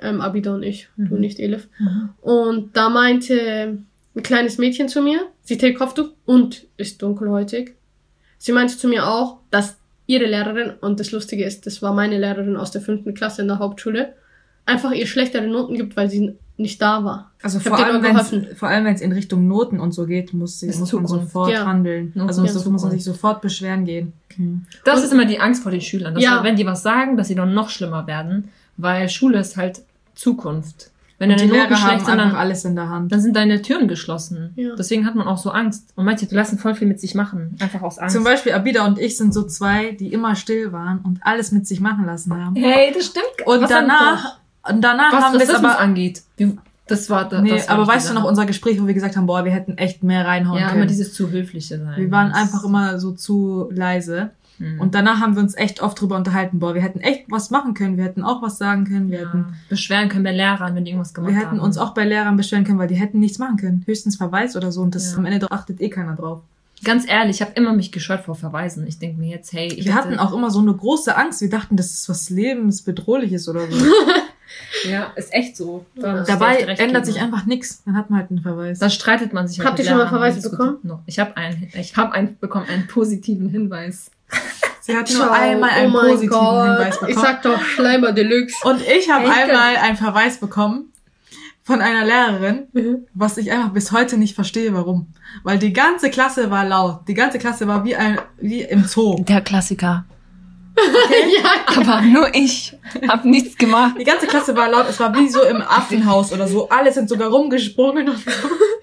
Ähm, Abida und ich, du Mhm. nicht, Elif. Mhm. Und da meinte ein kleines Mädchen zu mir, sie trägt Kopftuch und ist dunkelhäutig. Sie meinte zu mir auch, dass ihre Lehrerin, und das Lustige ist, das war meine Lehrerin aus der fünften Klasse in der Hauptschule, einfach ihr schlechtere Noten gibt, weil sie nicht da war. Also vor allem, vor wenn es in Richtung Noten und so geht, muss, sie, muss man sofort Ja. handeln. Nur Also für muss, muss man sich sofort beschweren gehen. Okay. Das Und- ist immer die Angst vor den Schülern, dass Ja. wenn die was sagen, dass sie dann noch schlimmer werden, weil Schule ist halt Zukunft. Wenn Und deine Noten schlecht sind, dann, alles in der Hand. dann sind deine Türen geschlossen. Ja. Deswegen hat man auch so Angst. Und manche lassen voll viel mit sich machen. Einfach aus Angst. Zum Beispiel Abida und ich sind so zwei, die immer still waren und alles mit sich machen lassen haben. Hey, das stimmt. Und Was danach, und danach was haben wir es aber, angeht. Das war das. nee, das war aber weißt du noch unser Gespräch, wo wir gesagt haben, boah, wir hätten echt mehr reinhauen Ja, immer können. dieses zu höfliche sein. wir waren einfach immer so zu leise. Hm. Und danach haben wir uns echt oft drüber unterhalten, boah, wir hätten echt was machen können, wir hätten auch was sagen können, wir hätten, ja, beschweren können bei Lehrern, wenn die irgendwas gemacht wir haben. hätten uns auch bei Lehrern beschweren können, weil die hätten nichts machen können. Höchstens Verweis oder so und das Ja. am Ende achtet eh keiner drauf. Ganz ehrlich, ich habe immer mich gescheut vor Verweisen. Ich denke mir jetzt, hey, ich wir hätte- hatten auch immer so eine große Angst. Wir dachten, das ist was lebensbedrohliches oder so. [laughs] Ja, ist echt so. Da Dabei ändert sich einfach nichts. Dann hat man halt einen Verweis. Da streitet man sich halt Habt mit ihr schon mal Verweise bekommen? No. Ich habe einen, ich habe einen bekommen, einen positiven Hinweis. Sie hat nur Ciao. einmal einen oh mein positiven Gott. Hinweis Ich bekommen. sag doch Schleimer Deluxe. Und ich habe einmal einen Verweis bekommen von einer Lehrerin, Mhm. was ich einfach bis heute nicht verstehe, warum. Weil die ganze Klasse war laut. Die ganze Klasse war wie ein wie im Zoo. Der Klassiker. [laughs] ja, Aber nur ich habe nichts gemacht. Die ganze Klasse war laut. Es war wie so im Affenhaus oder so. Alle sind sogar rumgesprungen. Und, so.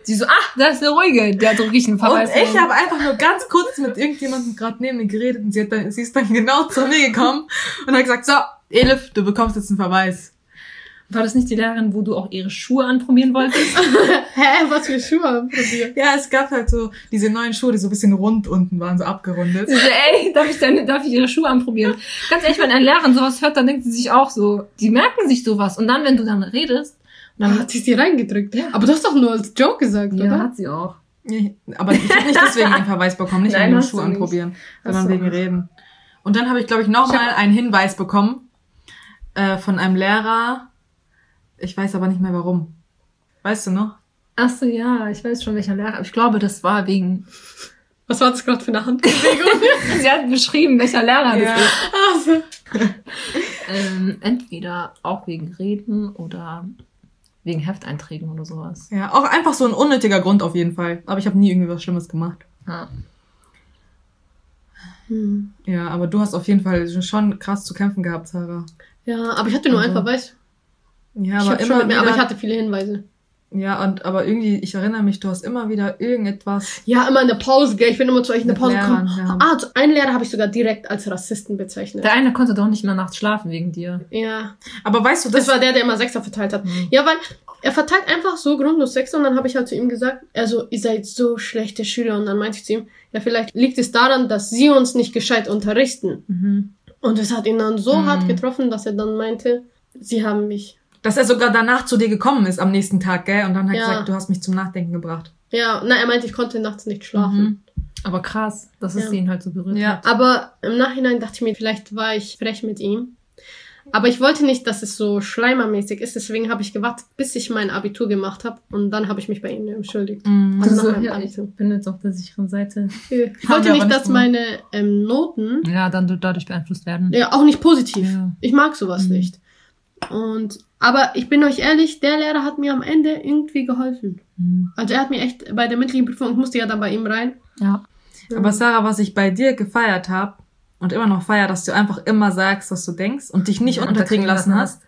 Sie so, ach, da ist eine ruhige. Der drücke ich einen und Verweis. ich rein. habe einfach nur ganz kurz mit irgendjemandem gerade neben mir geredet und sie, hat dann, sie ist dann [laughs] genau zu mir gekommen und hat gesagt, so, Elif, du bekommst jetzt einen Verweis. War das nicht die Lehrerin, wo du auch ihre Schuhe anprobieren wolltest? [laughs] hä, was für Schuhe haben probiert? Ja, es gab halt so diese neuen Schuhe, die so ein bisschen rund unten waren, so abgerundet. Sie so, ey, darf ich, deine, darf ich ihre Schuhe anprobieren? Ganz ehrlich, wenn ein Lehrer sowas hört, dann denkt sie sich auch so, die merken sich sowas. Und dann, wenn du dann redest, Dann hat sie sie reingedrückt. Ja. Aber du hast doch nur als Joke gesagt, ja, oder? hat sie auch. Nee, Aber ich habe nicht deswegen einen Verweis bekommen, nicht [laughs] Nein, wegen dem hast Schuh anprobieren, sondern wegen. Reden. Und dann habe ich, glaube ich, nochmal einen Hinweis bekommen äh, von einem Lehrer. Ich weiß aber nicht mehr warum. Weißt du noch? Ach so, ja, ich weiß schon, welcher Lehrer. Ich glaube, das war wegen, Was war das gerade für eine Handbewegung? [laughs] sie hat beschrieben, welcher Lehrer Ja. das ist. also. [laughs] Ähm, entweder auch wegen Reden oder wegen Hefteinträgen oder sowas. Ja, auch einfach so ein unnötiger Grund auf jeden Fall. Aber ich habe nie irgendwie was Schlimmes gemacht. Ja. Hm. Ja, aber du hast auf jeden Fall schon krass zu kämpfen gehabt, Sarah. Ja, aber ich hatte nur einen Also, Verweis. Ja, ich, aber immer mit mir, wieder, aber ich hatte viele Hinweise. Ja, und aber irgendwie, ich erinnere mich, du hast immer wieder irgendetwas. Ja, immer in der Pause, gell? Ich bin immer zu euch in der Pause gekommen. ja. Ah, einen Lehrer habe ich sogar direkt als Rassisten bezeichnet. Der eine konnte doch nicht mehr nachts schlafen wegen dir. ja. Aber weißt du, Das das, war der, der immer Sechser verteilt hat. Mhm. Ja, weil er verteilt einfach so grundlos Sechser und dann habe ich halt zu ihm gesagt, also ihr seid so schlechte Schüler und dann meinte ich zu ihm, ja vielleicht liegt es daran, dass sie uns nicht gescheit unterrichten. Mhm. Und es hat ihn dann so Mhm. hart getroffen, dass er dann meinte, sie haben mich. Dass er sogar danach zu dir gekommen ist am nächsten Tag, gell? Und dann hat Ja. gesagt, du hast mich zum Nachdenken gebracht. Ja, na, er meinte, ich konnte nachts nicht schlafen. Mhm. Aber krass, dass es Ja. ihn halt so berührt Ja. hat. Aber im Nachhinein dachte ich mir, vielleicht war ich frech mit ihm. Aber ich wollte nicht, dass es so schleimermäßig ist, deswegen habe ich gewartet, bis ich mein Abitur gemacht habe und dann habe ich mich bei ihm entschuldigt. Mhm. Also meinem ja, ich bin jetzt auf der sicheren Seite. Ich Haben wollte nicht, dass meine ähm, Noten Ja, dann du dadurch beeinflusst werden. Ja, auch nicht positiv. Ja. Ich mag sowas Mhm. nicht. Und, aber ich bin euch ehrlich, der Lehrer hat mir am Ende irgendwie geholfen. Mhm. Also er hat mir echt bei der mündlichen Prüfung, ich musste ja dann bei ihm rein. Ja. Aber Sarah, was ich bei dir gefeiert habe und immer noch feier, dass du einfach immer sagst, was du denkst und dich nicht Ja, unterkriegen lassen hast.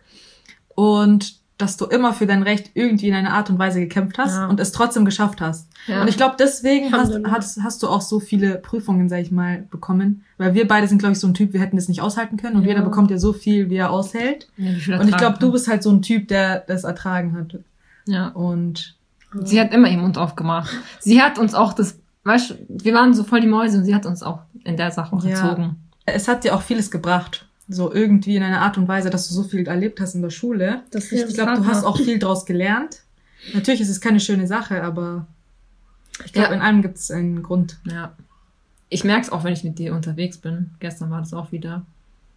Und dass du immer für dein Recht irgendwie in einer Art und Weise gekämpft hast Ja. und es trotzdem geschafft hast. Ja. Und ich glaube, deswegen hast, hast, hast du auch so viele Prüfungen, sag ich mal, bekommen. Weil wir beide sind, glaube ich, so ein Typ, wir hätten das nicht aushalten können und Ja. jeder bekommt ja so viel, wie er aushält. Und ich glaube, du bist halt so ein Typ, der das ertragen hat. Ja. Und Sie hat immer ihren Mund aufgemacht. Sie hat uns auch das, weißt du, wir waren so voll die Mäuse und sie hat uns auch in der Sache erzogen. es hat dir auch vieles gebracht. So irgendwie in einer Art und Weise, dass du so viel erlebt hast in der Schule. Das Ich glaube, du hast auch viel draus gelernt. Natürlich ist es keine schöne Sache, aber ich glaube, Ja. in allem gibt es einen Grund. Ja. Ich merk's auch, wenn ich mit dir unterwegs bin. Gestern war das auch wieder.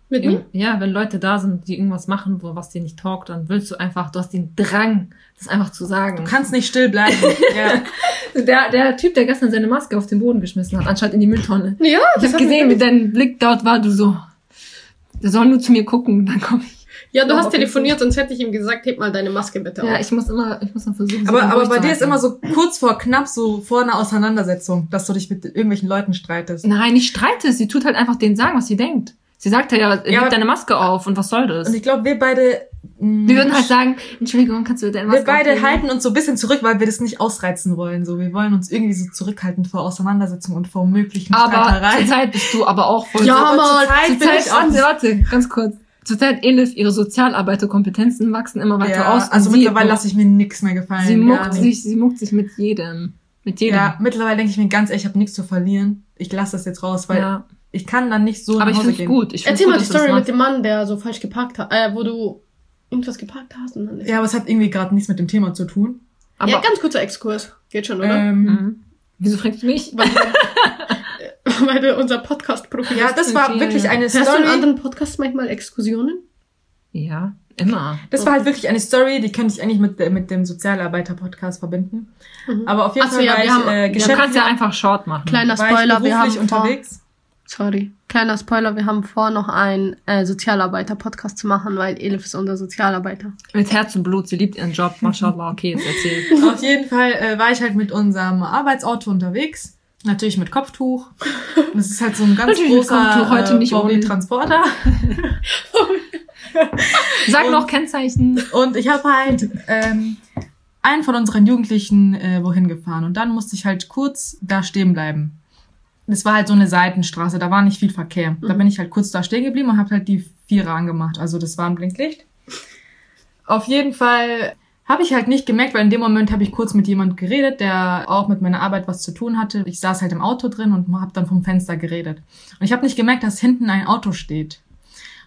Mit mir? Ja, wenn Leute da sind, die irgendwas machen, wo was dir nicht taugt, dann willst du einfach, du hast den Drang, das einfach zu sagen. Du kannst nicht still bleiben. [laughs] ja. Der, der Typ, der gestern seine Maske auf den Boden geschmissen hat, anstatt in die Mülltonne. Ja, Ich das hab hat gesehen, wie dein Blick dort war, du so, der soll nur zu mir gucken, dann komm ich. Ja, du Ja, hast telefoniert, sonst hätte ich ihm gesagt, heb mal deine Maske bitte Ja, auf. ich muss immer, ich muss dann versuchen. Aber, aber bei dir ist immer so kurz vor knapp so vor einer Auseinandersetzung, dass du dich mit irgendwelchen Leuten streitest. Nein, ich streite, sie tut halt einfach denen sagen, was sie denkt. Sie sagt halt, ja, Ja, aber- deine Maske auf und was soll das? Und ich glaube, wir beide. mh, Wir würden halt sagen, Entschuldigung, kannst du deine Maske wir beide aufnehmen? halten uns so ein bisschen zurück, weil wir das nicht ausreizen wollen. So, wir wollen uns irgendwie so zurückhalten vor Auseinandersetzungen und vor möglichen Aber zurzeit bist du aber auch voll Ja, so. Mann, zurzeit bin Zurzeit, ich auch warte, warte, ganz kurz. Zurzeit Elif, ihre Sozialarbeiterkompetenzen wachsen immer weiter ja, aus. also mittlerweile lasse ich mir nichts mehr gefallen. sie muckt sich, sie muckt sich mit jedem. Mit jedem. Ja, mittlerweile denke ich mir ganz ehrlich, ich habe nichts zu verlieren. Ich lasse das jetzt raus, weil ja. Ich kann dann nicht so Aber nach ich Hause finde es gehen. gut. Ich find's Erzähl gut, mal die Story mit dem Mann, der so falsch geparkt hat, äh, wo du irgendwas geparkt hast und dann ist Ja, aber es hat irgendwie gerade nichts mit dem Thema zu tun. Aber, ja, ganz kurzer Exkurs. Geht schon, oder? Ähm, Mhm. Wieso fragst du mich? Weil, du- [laughs] weil du unser Podcast-Profi ja, das war wirklich eine Hörst du in Story. anderen Podcasts manchmal Exkursionen? Ja, immer. Das war halt wirklich eine Story, die könnte ich eigentlich mit, der- mit dem Sozialarbeiter-Podcast verbinden. Mhm. Aber auf jeden Ach so, Fall ja, war wir ich haben- äh, Du geschäftlich kannst ja einfach Short machen. Kleiner war ich Spoiler, wir haben unterwegs. Sorry, kleiner Spoiler, wir haben vor, noch einen äh, Sozialarbeiter-Podcast zu machen, weil Elif ist unser Sozialarbeiter. Mit Herz und Blut, sie liebt ihren Job. Mashallah, okay, jetzt erzähl. [laughs] Auf jeden Fall äh, war ich halt mit unserem Arbeitsauto unterwegs. Natürlich mit Kopftuch. Und es ist halt so ein ganz Natürlich mit großer Kopftuch, heute äh, nicht ohne. VW-Transporter. [laughs] Sag Und- noch Kennzeichen. Und ich habe halt ähm, einen von unseren Jugendlichen äh, wohin gefahren. Und dann musste ich halt kurz da stehen bleiben. Das war halt so eine Seitenstraße, da war nicht viel Verkehr. Da Mhm. bin ich halt kurz da stehen geblieben und habe halt die Vierer angemacht. Also das war ein Blinklicht. Auf jeden Fall habe ich halt nicht gemerkt, weil in dem Moment habe ich kurz mit jemand geredet, der auch mit meiner Arbeit was zu tun hatte. Ich saß halt im Auto drin und habe dann vom Fenster geredet. Und ich habe nicht gemerkt, dass hinten ein Auto steht.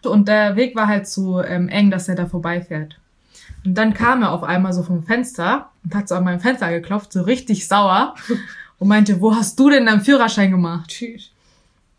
Und der Weg war halt so ähm, eng, dass er da vorbeifährt. Und dann kam er auf einmal so vom Fenster und hat so an meinem Fenster geklopft, so richtig sauer [laughs] und meinte, wo hast du denn deinen Führerschein gemacht? Tschüss.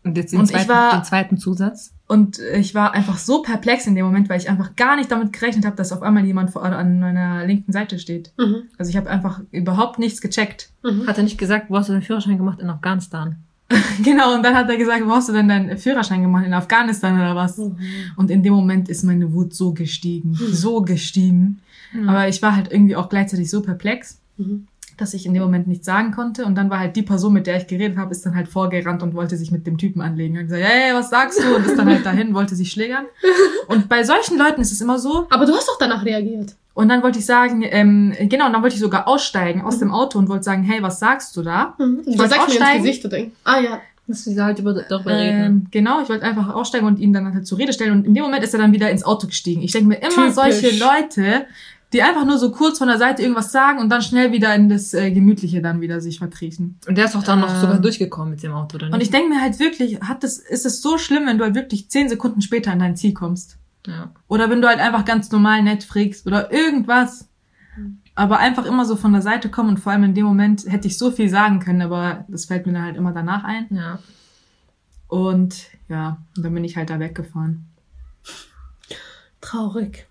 Und jetzt den, Und ich zweiten, war- den zweiten Zusatz. Und ich war einfach so perplex in dem Moment, weil ich einfach gar nicht damit gerechnet habe, dass auf einmal jemand vor, an meiner linken Seite steht. Mhm. Also ich habe einfach überhaupt nichts gecheckt. Mhm. Hat er nicht gesagt, wo hast du den Führerschein gemacht in Afghanistan? [laughs] genau, und dann hat er gesagt, wo hast du denn deinen Führerschein gemacht? In Afghanistan oder was? Mhm. Und in dem Moment ist meine Wut so gestiegen, so gestiegen. Mhm. Aber ich war halt irgendwie auch gleichzeitig so perplex, Mhm. Dass ich in dem Moment nichts sagen konnte. Und dann war halt die Person, mit der ich geredet habe, ist dann halt vorgerannt und wollte sich mit dem Typen anlegen. Und gesagt, hey, was sagst du? Und ist dann halt dahin, wollte sich schlägern. [laughs] Und bei solchen Leuten ist es immer so, Aber du hast doch danach reagiert. Und dann wollte ich sagen, ähm, genau, und dann wollte ich sogar aussteigen aus dem Auto und wollte sagen, hey, was sagst du da? Mhm. Ich wollte sagst mir ins aussteigen. Gesicht oder Ah ja. Dass wir halt über, darüber reden. Ähm, genau, ich wollte einfach aussteigen und ihn dann halt zur Rede stellen. Und in dem Moment ist er dann wieder ins Auto gestiegen. Ich denke mir immer Typisch. solche Leute, die einfach nur so kurz von der Seite irgendwas sagen und dann schnell wieder in das äh, Gemütliche dann wieder sich verkriechen. Und der ist doch dann noch ähm, sogar durchgekommen mit dem Auto, oder nicht? Und ich denke mir halt wirklich, hat das, ist es so schlimm, wenn du halt wirklich zehn Sekunden später an dein Ziel kommst? ja. Oder wenn du halt einfach ganz normal Netflix oder irgendwas. Aber einfach immer so von der Seite kommen und vor allem in dem Moment hätte ich so viel sagen können, aber das fällt mir dann halt immer danach ein. ja. Und ja, und dann bin ich halt da weggefahren. Traurig.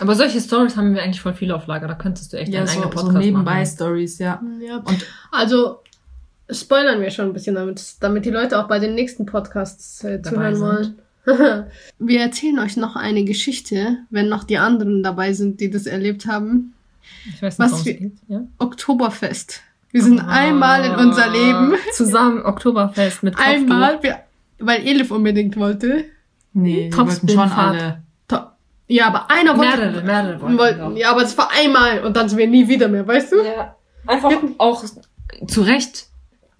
Aber solche Stories haben wir eigentlich voll viele auf Lager. Da könntest du echt Ja, einen so, eigenen so Podcast nebenbei machen. Stories, ja. Ja. Und Also spoilern wir schon ein bisschen damit, damit die Leute auch bei den nächsten Podcasts äh, Dabei zuhören wollen. [laughs] wir erzählen euch noch eine Geschichte, wenn noch die anderen dabei sind, die das erlebt haben. Ich weiß Was nicht, worum wir- geht. Ja? Oktoberfest. Wir sind einmal in unser Leben. [laughs] Zusammen Oktoberfest mit Kopftuch. Einmal, wir, weil Elif unbedingt wollte. nee, die wollten schon alle. Ja, aber einer wollte. Mehrere, mehrere wollten, wollten, ja, aber es war einmal und dann sind wir nie wieder mehr, weißt du? Ja. Einfach auch zu Recht.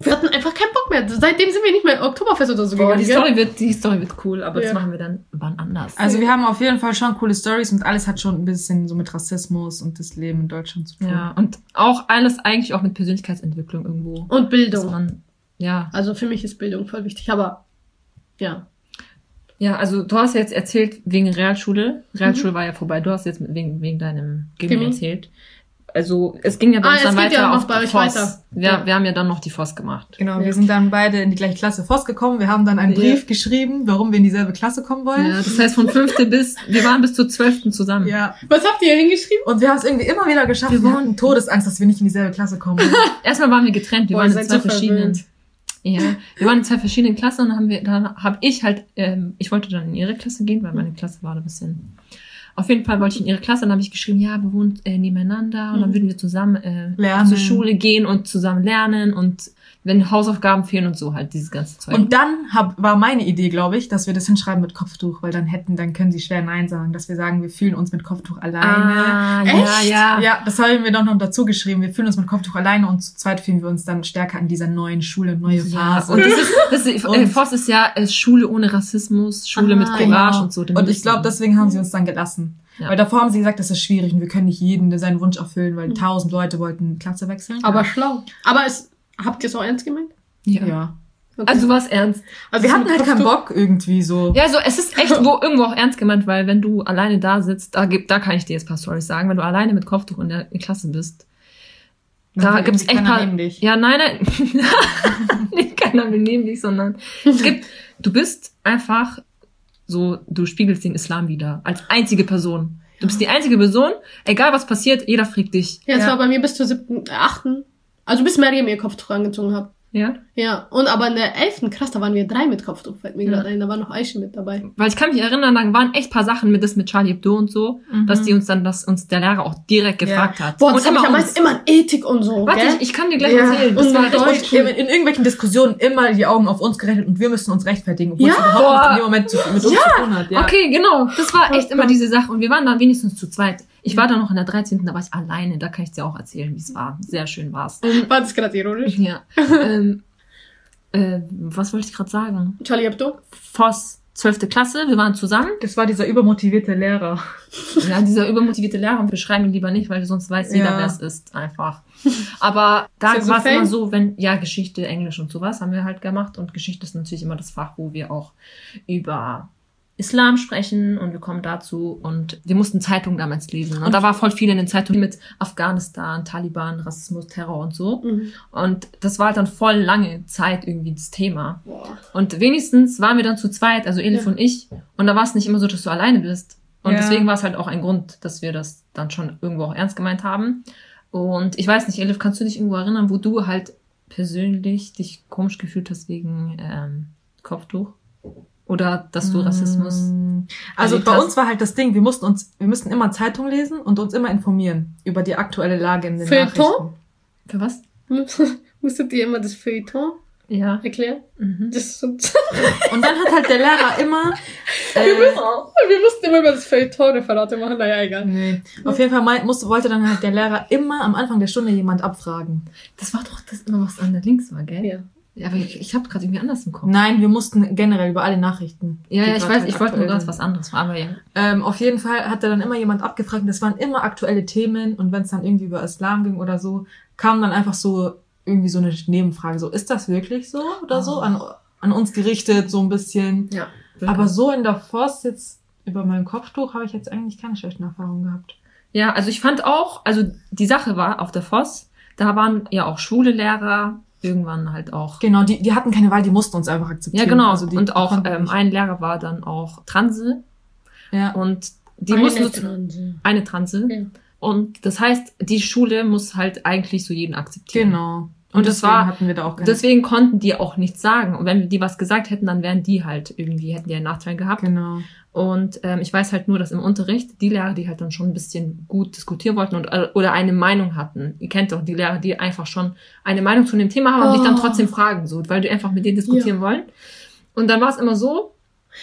Wir hatten einfach keinen Bock mehr. Seitdem sind wir nicht mehr Oktoberfest oder so Boah, gegangen. die gell? Story wird, die Story wird cool, aber Ja. das machen wir dann wann anders. Also wir haben auf jeden Fall schon coole Stories und alles hat schon ein bisschen so mit Rassismus und das Leben in Deutschland zu tun. ja, und auch alles eigentlich auch mit Persönlichkeitsentwicklung irgendwo. Und Bildung. man, ja. Also für mich ist Bildung voll wichtig, aber ja. Ja, also du hast jetzt erzählt wegen Realschule. Mhm. Realschule war ja vorbei. Du hast jetzt wegen, wegen deinem Gimmi erzählt. Also es ging ja bei Ah, uns es dann geht weiter ja auf bei euch Voss. weiter. Wir, Ja. wir haben ja dann noch die Voss gemacht. Genau, Ja. wir sind dann beide in die gleiche Klasse Voss gekommen. Wir haben dann einen Ja. Brief geschrieben, warum wir in dieselbe Klasse kommen wollen. Ja, das heißt von fünfte bis, wir waren bis zur zwölften zusammen. Ja. Was habt ihr hingeschrieben? Und wir haben es irgendwie immer wieder geschafft. Wir Wir, waren- hatten Todesangst, dass wir nicht in dieselbe Klasse kommen. [laughs] Erstmal waren wir getrennt, wir Boah, waren in zwei so verschiedenen. Ja, wir waren in zwei verschiedenen Klassen und dann haben wir, dann habe ich halt, ähm, ich wollte dann in ihre Klasse gehen, weil meine Klasse war da ein bisschen. Auf jeden Fall wollte ich in ihre Klasse, dann habe ich geschrieben, ja, wir wohnen äh, nebeneinander und dann Mhm. würden wir zusammen äh, Lernen. zur Schule gehen und zusammen lernen und wenn Hausaufgaben fehlen und so halt dieses ganze Zeug. Und dann hab, war meine Idee, glaube ich, dass wir das hinschreiben mit Kopftuch, weil dann hätten, dann können sie schwer Nein sagen, dass wir sagen, wir fühlen uns mit Kopftuch alleine. ah, ja, Echt? ja. Ja, das haben wir doch noch dazu geschrieben. Wir fühlen uns mit Kopftuch alleine und zu zweit fühlen wir uns dann stärker an dieser neuen Schule, neue Ja, Phase. und das ist, das ist äh, Und- Voss ist ja äh, Schule ohne Rassismus, Schule Ah, mit Courage Genau. und so. Und ich glaube, deswegen haben sie uns dann gelassen. Ja. Weil davor haben sie gesagt, das ist schwierig und wir können nicht jeden seinen Wunsch erfüllen, weil Mhm. tausend Leute wollten Klasse wechseln. Aber schlau. Aber es, habt ihr es auch ernst gemeint? ja. ja. Okay. Also war es ernst. Also Wir es hatten halt keinen Bock irgendwie so. Ja, also es ist echt [laughs] wo, irgendwo auch ernst gemeint, weil wenn du alleine da sitzt, da gibt, da kann ich dir jetzt ein paar Stories sagen, wenn du alleine mit Kopftuch in der Klasse bist. Da Dann gibt's irgendwie echt keiner paar. Ja, nein, nein. [laughs] Nicht keiner will neben dich, sondern es gibt, du bist einfach so, du spiegelst den Islam wieder. Als einzige Person. Du bist die einzige Person, egal was passiert, jeder fragt dich. Ja, es Ja. war bei mir bis zur siebten, achten. Also bis Mariam ihr Kopftuch angezogen hat. Ja? Ja, und aber in der elften, krass, da waren wir drei mit Kopftuch, fällt mir Ja. gerade ein, da war noch Aisha mit dabei. Weil ich kann mich erinnern, da waren echt paar Sachen mit das mit Charlie Hebdo und so, Mhm. dass die uns dann, dass uns der Lehrer auch direkt Ja. gefragt hat. Boah, das und hab ich uns. immer an Ethik und so, Warte, gell? ich, ich kann dir gleich Ja, erzählen. Das und war Deutsch. In, in irgendwelchen Diskussionen immer die Augen auf uns gerechnet und wir müssen uns rechtfertigen, obwohl Ja. es überhaupt Boah. nicht in dem Moment zu, mit uns zu tun hat. Ja. Okay, genau. Das war echt Okay. immer diese Sache. Und wir waren dann wenigstens zu zweit. Ich war dann noch in der 13., da war ich alleine. Da kann ich dir auch erzählen, wie es war. Sehr schön war's. War das gerade ironisch? Ja. [laughs] ähm, äh, was wollte ich gerade sagen? Charlie Hebdo? Voss, 12. Klasse, wir waren zusammen. Das war dieser übermotivierte Lehrer. Ja, dieser übermotivierte Lehrer, wir beschreiben ihn lieber nicht, weil sonst weiß jeder, Ja. wer es ist, einfach. Aber da so war es immer so, wenn, ja, Geschichte, Englisch und sowas haben wir halt gemacht. Und Geschichte ist natürlich immer das Fach, wo wir auch über Islam sprechen und wir kommen dazu und wir mussten Zeitungen damals lesen. Und da war voll viel in den Zeitungen mit Afghanistan, Taliban, Rassismus, Terror und so. Mhm. Und das war halt dann voll lange Zeit irgendwie das Thema. Boah. Und wenigstens waren wir dann zu zweit, also Elif Ja. und ich. Und da war es nicht immer so, dass du alleine bist. Und Ja. deswegen war es halt auch ein Grund, dass wir das dann schon irgendwo auch ernst gemeint haben. Und ich weiß nicht, Elif, kannst du dich irgendwo erinnern, wo du halt persönlich dich komisch gefühlt hast wegen ähm, Kopftuch? Oder dass du Rassismus. Mm. Also bei hast? uns war halt das Ding, wir mussten uns, wir mussten immer Zeitung lesen und uns immer informieren über die aktuelle Lage in den Feuilleton? Nachrichten. Für was? [laughs] Musstet ihr immer das Feuilleton? Ja. erklären? Mhm. Das [laughs] Und dann hat halt der Lehrer immer. wir, Äh, müssen, wir mussten immer über das Feuilleton-Referate machen, naja, egal. nee. Auf jeden Fall meint, musste, wollte dann halt der Lehrer immer am Anfang der Stunde jemand abfragen. Das war doch das immer, was an der links war, gell? Ja. Ja, aber ich, ich habe gerade irgendwie anders im Kopf. Nein, wir mussten generell über alle Nachrichten. Ja, ja, ich weiß, halt ich wollte nur ganz was anderes, aber ja. Ähm, auf jeden Fall hat er dann immer jemand abgefragt. und Das waren immer aktuelle Themen. Und wenn es dann irgendwie über Islam ging oder so, kam dann einfach so irgendwie so eine Nebenfrage. So, ist das wirklich so oder so? Oh. An, an uns gerichtet, so ein bisschen. Ja. Aber so in der Forst jetzt über mein Kopftuch habe ich jetzt eigentlich keine schlechten Erfahrungen gehabt. Ja, also ich fand auch, also die Sache war auf der Voss, da waren ja auch schwule Lehrer, irgendwann halt auch. Genau, die, die hatten keine Wahl, die mussten uns einfach Ja, akzeptieren. genau. Also die, und auch ähm, ein Lehrer war dann auch Transe ja. und die Eine mussten Transe. eine Transe. Ja. Und das heißt, die Schule muss halt eigentlich so jeden akzeptieren. Genau. Und das deswegen war- hatten wir da auch. Deswegen konnten die auch nichts sagen. Und wenn die was gesagt hätten, dann wären die halt irgendwie, hätten die einen Nachteil gehabt. genau. Und ähm, ich weiß halt nur, dass im Unterricht die Lehrer, die halt dann schon ein bisschen gut diskutieren wollten und, äh, oder eine Meinung hatten. Ihr kennt doch die Lehrer, die einfach schon eine Meinung zu dem Thema haben und dich dann Oh. trotzdem fragen, so, weil die einfach mit denen diskutieren wollen. Und dann war es immer so,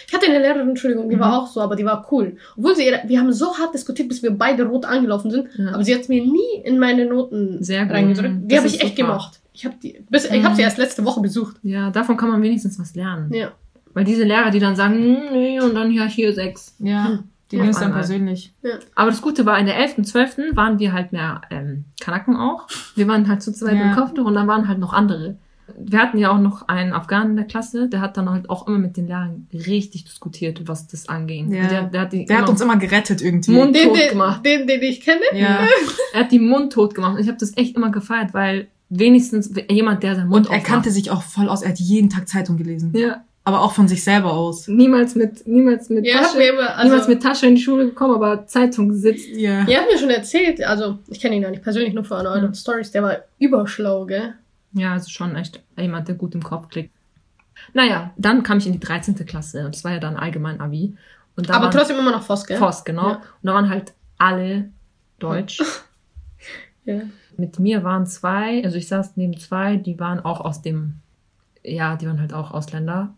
Ich hatte eine Lehrerin, Entschuldigung, die Mhm. war auch so, aber die war cool. Obwohl sie, wir haben so hart diskutiert, bis wir beide rot angelaufen sind, Ja. aber sie hat mir nie in meine Noten Sehr gut. reingedrückt. Mhm. Die habe ich echt super. gemocht. Ich habe die, bis, ich habe Mhm. sie erst letzte Woche besucht. ja, davon kann man wenigstens was lernen. Ja. Weil diese Lehrer, die dann sagen, "Hm, nee, und dann ja hier sechs. Ja, Hm. die Ja, es dann persönlich. Aber das Gute war, in der 11., 12. waren wir halt mehr ähm, Kanaken auch. Wir waren halt zu zweit Ja. im Kopftuch und dann waren halt noch andere. Wir hatten ja auch noch einen Afghanen in der Klasse, der hat dann halt auch immer mit den Lehrern richtig diskutiert, was das anging. Ja. Der, der hat, die Der hat uns immer gerettet irgendwie. Mund- Den, gemacht. den, den ich kenne. ja. [laughs] er hat die Mund tot gemacht. Und ich habe das echt immer gefeiert, weil wenigstens jemand, der seinen Mund Und er aufmacht. kannte sich auch voll aus. Er hat jeden Tag Zeitung gelesen. Ja. Aber auch von sich selber aus. Niemals mit, niemals mit Ja, Tasche, immer, also, niemals mit Tasche in die Schule gekommen, aber Zeitung sitzt. Ja. Ihr habt mir schon erzählt, also ich kenne ihn ja nicht persönlich, nur von euren Mhm. Stories, der war überschlau, gell? Ja, also schon echt jemand, der gut im Kopf klickt. Naja, dann kam ich in die 13. Klasse und das war ja dann allgemein Abi. Und da Aber waren trotzdem immer noch Voss, gell? Voss, genau. Ja. Und da waren halt alle Deutsch. [laughs] Ja. Mit mir waren zwei, also ich saß neben zwei, die waren auch aus dem, ja, die waren halt auch Ausländer.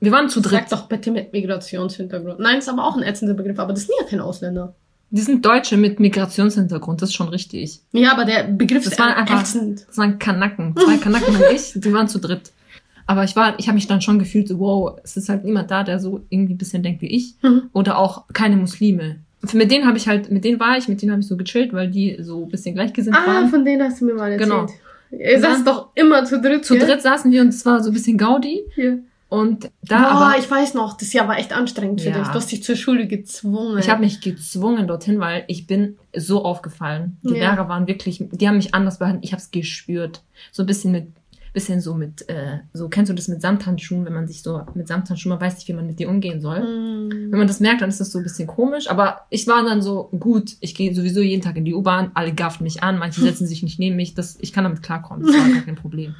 Wir waren zu dritt. Sag doch bitte mit Migrationshintergrund. Nein, ist aber auch ein ätzender Begriff, aber das sind ja keine Ausländer. Die sind Deutsche mit Migrationshintergrund, das ist schon richtig. Ja, aber der Begriff Das ist waren einfach- ätzend. Das waren Kanaken. Zwei Kanaken und ich, die waren zu dritt. Aber ich war, ich habe mich dann schon gefühlt, so, wow, es ist halt niemand da, der so irgendwie ein bisschen denkt wie ich. Mhm. Oder auch keine Muslime. Mit denen habe ich halt, mit denen war ich, mit denen habe ich so gechillt, weil die so ein bisschen gleichgesinnt Ah, waren. von denen hast du mir mal erzählt. Genau. Ihr dann- doch immer zu dritt, Zu gell? dritt saßen wir und es war so ein bisschen Gaudi. Ja. Und da Boah, aber, ich weiß noch, das Jahr war echt anstrengend für Ja. dich. Du hast dich zur Schule gezwungen. ich habe mich gezwungen dorthin, weil ich bin so aufgefallen. Die Ja. Lehrer waren wirklich, die haben mich anders behandelt. Ich habe es gespürt. So ein bisschen mit, bisschen so mit, äh, so kennst du das mit Samthandschuhen, wenn man sich so mit Samthandschuhen, man weiß nicht, wie man mit dir umgehen soll. Mhm. Wenn man das merkt, dann ist das so ein bisschen komisch. Aber ich war dann so, gut, ich gehe sowieso jeden Tag in die U-Bahn, alle gaffen mich an, manche setzen sich nicht neben mich, das, ich kann damit klarkommen, das war gar kein Problem.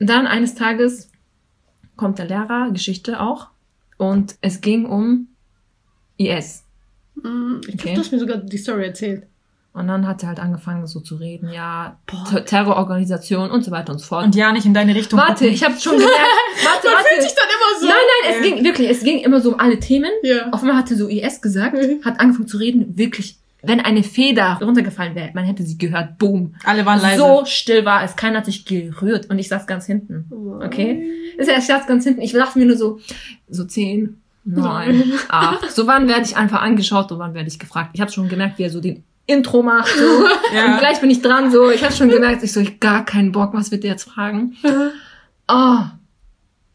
Und dann eines Tages kommt der Lehrer, Geschichte auch, und es ging um IS. Mhm. Ich Okay. glaube, du hast mir sogar die Story erzählt. Und dann hat er halt angefangen so zu reden, ja, Boah. Ter- Terrororganisation und so weiter und so fort. Und ja, nicht in deine Richtung. warte, gucken. ich habe schon gemerkt, [laughs] warte, Man fühlt warte. sich dann immer so. Nein, nein, es Äh. ging wirklich, es ging immer so um alle Themen. Ja. Auf einmal hatte so IS gesagt, Mhm. hat angefangen zu reden, wirklich, wenn eine Feder runtergefallen wäre, man hätte sie gehört, boom. Alle waren leise. So still war es, keiner hat sich gerührt und ich saß ganz hinten. Okay? Ist ja, ich saß ganz hinten, ich dachte mir nur so, so zehn, neun, [laughs] acht. So wann werde ich einfach angeschaut und wann werde ich gefragt. Ich habe schon gemerkt, wie er so den Intro macht, so. [laughs] Ja. Und gleich bin ich dran, so. Ich habe schon gemerkt, ich so, ich gar keinen Bock, was wird der jetzt fragen? Oh.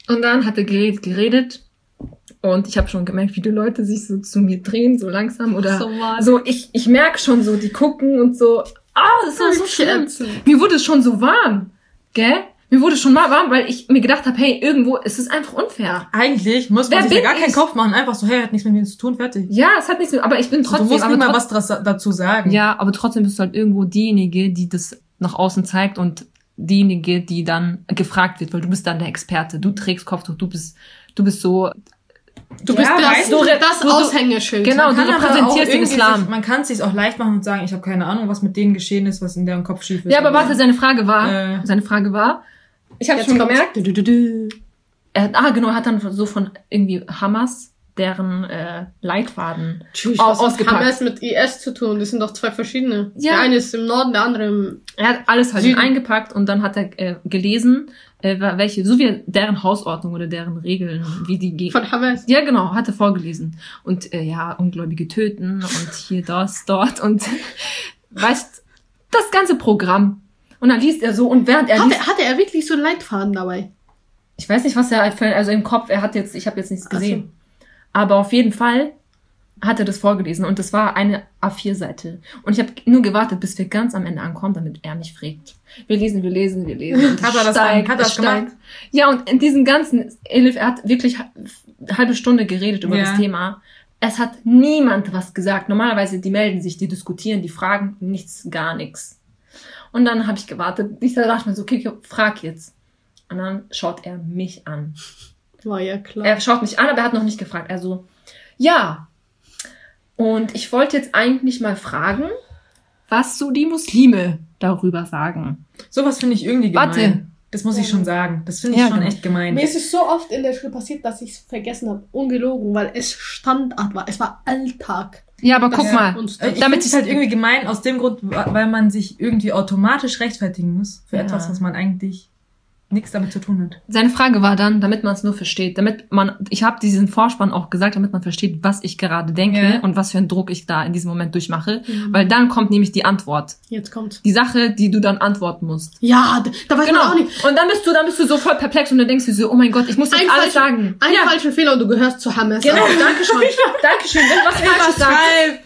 Und dann hat er geredet, geredet. Und ich habe schon gemerkt, wie die Leute sich so zu mir drehen, so langsam. Oder So so, ich, ich merke schon so, die gucken und so. Ah, das war so schlimm. Mir wurde es schon so warm. Gell? Mir wurde schon mal warm, weil ich mir gedacht habe, hey, irgendwo ist es einfach unfair. Eigentlich muss Wer man sich da bin gar keinen ich? Kopf machen. Einfach so, hey, hat nichts mit mir zu tun, fertig. Ja, es hat nichts mit, aber ich bin trotzdem. du musst nicht mal was dazu sagen. Ja, aber trotzdem bist du halt irgendwo diejenige, die das nach außen zeigt und diejenige, die dann gefragt wird, weil du bist dann der Experte. Du trägst Kopftuch, du bist, du bist so, Du Ja, bist das, weißt du, das du- Aushängeschild. Genau, du aber repräsentierst den Islam. Man kann es sich auch leicht machen und sagen, ich habe keine Ahnung, was mit denen geschehen ist, was in deren Kopf schief ist. Ja, aber warte, seine Frage war, Äh. seine Frage war, Ich habe schon gemerkt, Du, du, du, er, ah genau, er hat dann so von irgendwie Hamas deren äh, Leitfaden Tschüss, Au- was hat ausgepackt. Hamas mit IS zu tun? Das sind doch zwei verschiedene. Ja. Der eine ist im Norden, der andere im... Er hat alles halt Süden. eingepackt und dann hat er äh, gelesen, äh, welche, so wie deren Hausordnung oder deren Regeln, wie die gehen. Von Hamas. Ja, genau, hat er vorgelesen. Und äh, ja, Ungläubige töten und hier das, dort und [laughs] weißt, das ganze Programm. Und dann liest er so und während er liest, Hatte, hatte er wirklich so einen Leitfaden dabei? ich weiß nicht, was er halt für, also im Kopf, er hat jetzt, ich habe jetzt nichts Ach so. gesehen. Aber auf jeden Fall hat er das vorgelesen und das war eine A4-Seite. Und ich habe nur gewartet, bis wir ganz am Ende ankommen, damit er mich fragt. Wir lesen, wir lesen, wir lesen. Und Hat er das steigt, hat er das gemacht? Ja, und in diesem ganzen, Elif, er hat wirklich eine halbe Stunde geredet über Ja. das Thema. Es hat niemand was gesagt. Normalerweise, die melden sich, die diskutieren, die fragen nichts, gar nichts. Und dann habe ich gewartet. Ich dachte mir so, okay, frag jetzt. Und dann schaut er mich an. War ja klar. Er schaut mich an, aber er hat noch nicht gefragt. Also, ja. Und ich wollte jetzt eigentlich mal fragen, was so die Muslime darüber sagen. Sowas finde ich irgendwie gemein. Warte. Das muss ich schon sagen. Das finde ich Ja, schon genau. echt gemein. Mir ist es so oft in der Schule passiert, dass ich es vergessen habe. Ungelogen, weil es Standard war. Es war Alltag. Ja, aber guck mal. Äh, Ich Damit es halt irgendwie gemein aus dem Grund, weil man sich irgendwie automatisch rechtfertigen muss für Ja. etwas, was man eigentlich nichts damit zu tun hat. Seine Frage war dann, damit man es nur versteht, damit man, ich habe diesen Vorspann auch gesagt, damit man versteht, was ich gerade denke Ja. und was für einen Druck ich da in diesem Moment durchmache, Mhm. weil dann kommt nämlich die Antwort. Jetzt kommt. Die Sache, die du dann antworten musst. Ja, da weiß Genau. man auch nicht. Und dann bist du, dann bist du so voll perplex und dann denkst du so, oh mein Gott, ich muss jetzt alles falscher- sagen. Ein ja. falschen Fehler und du gehörst zu Hamas. Genau, Dankeschön. [laughs] Dankeschön. Wenn was Falsches sagst,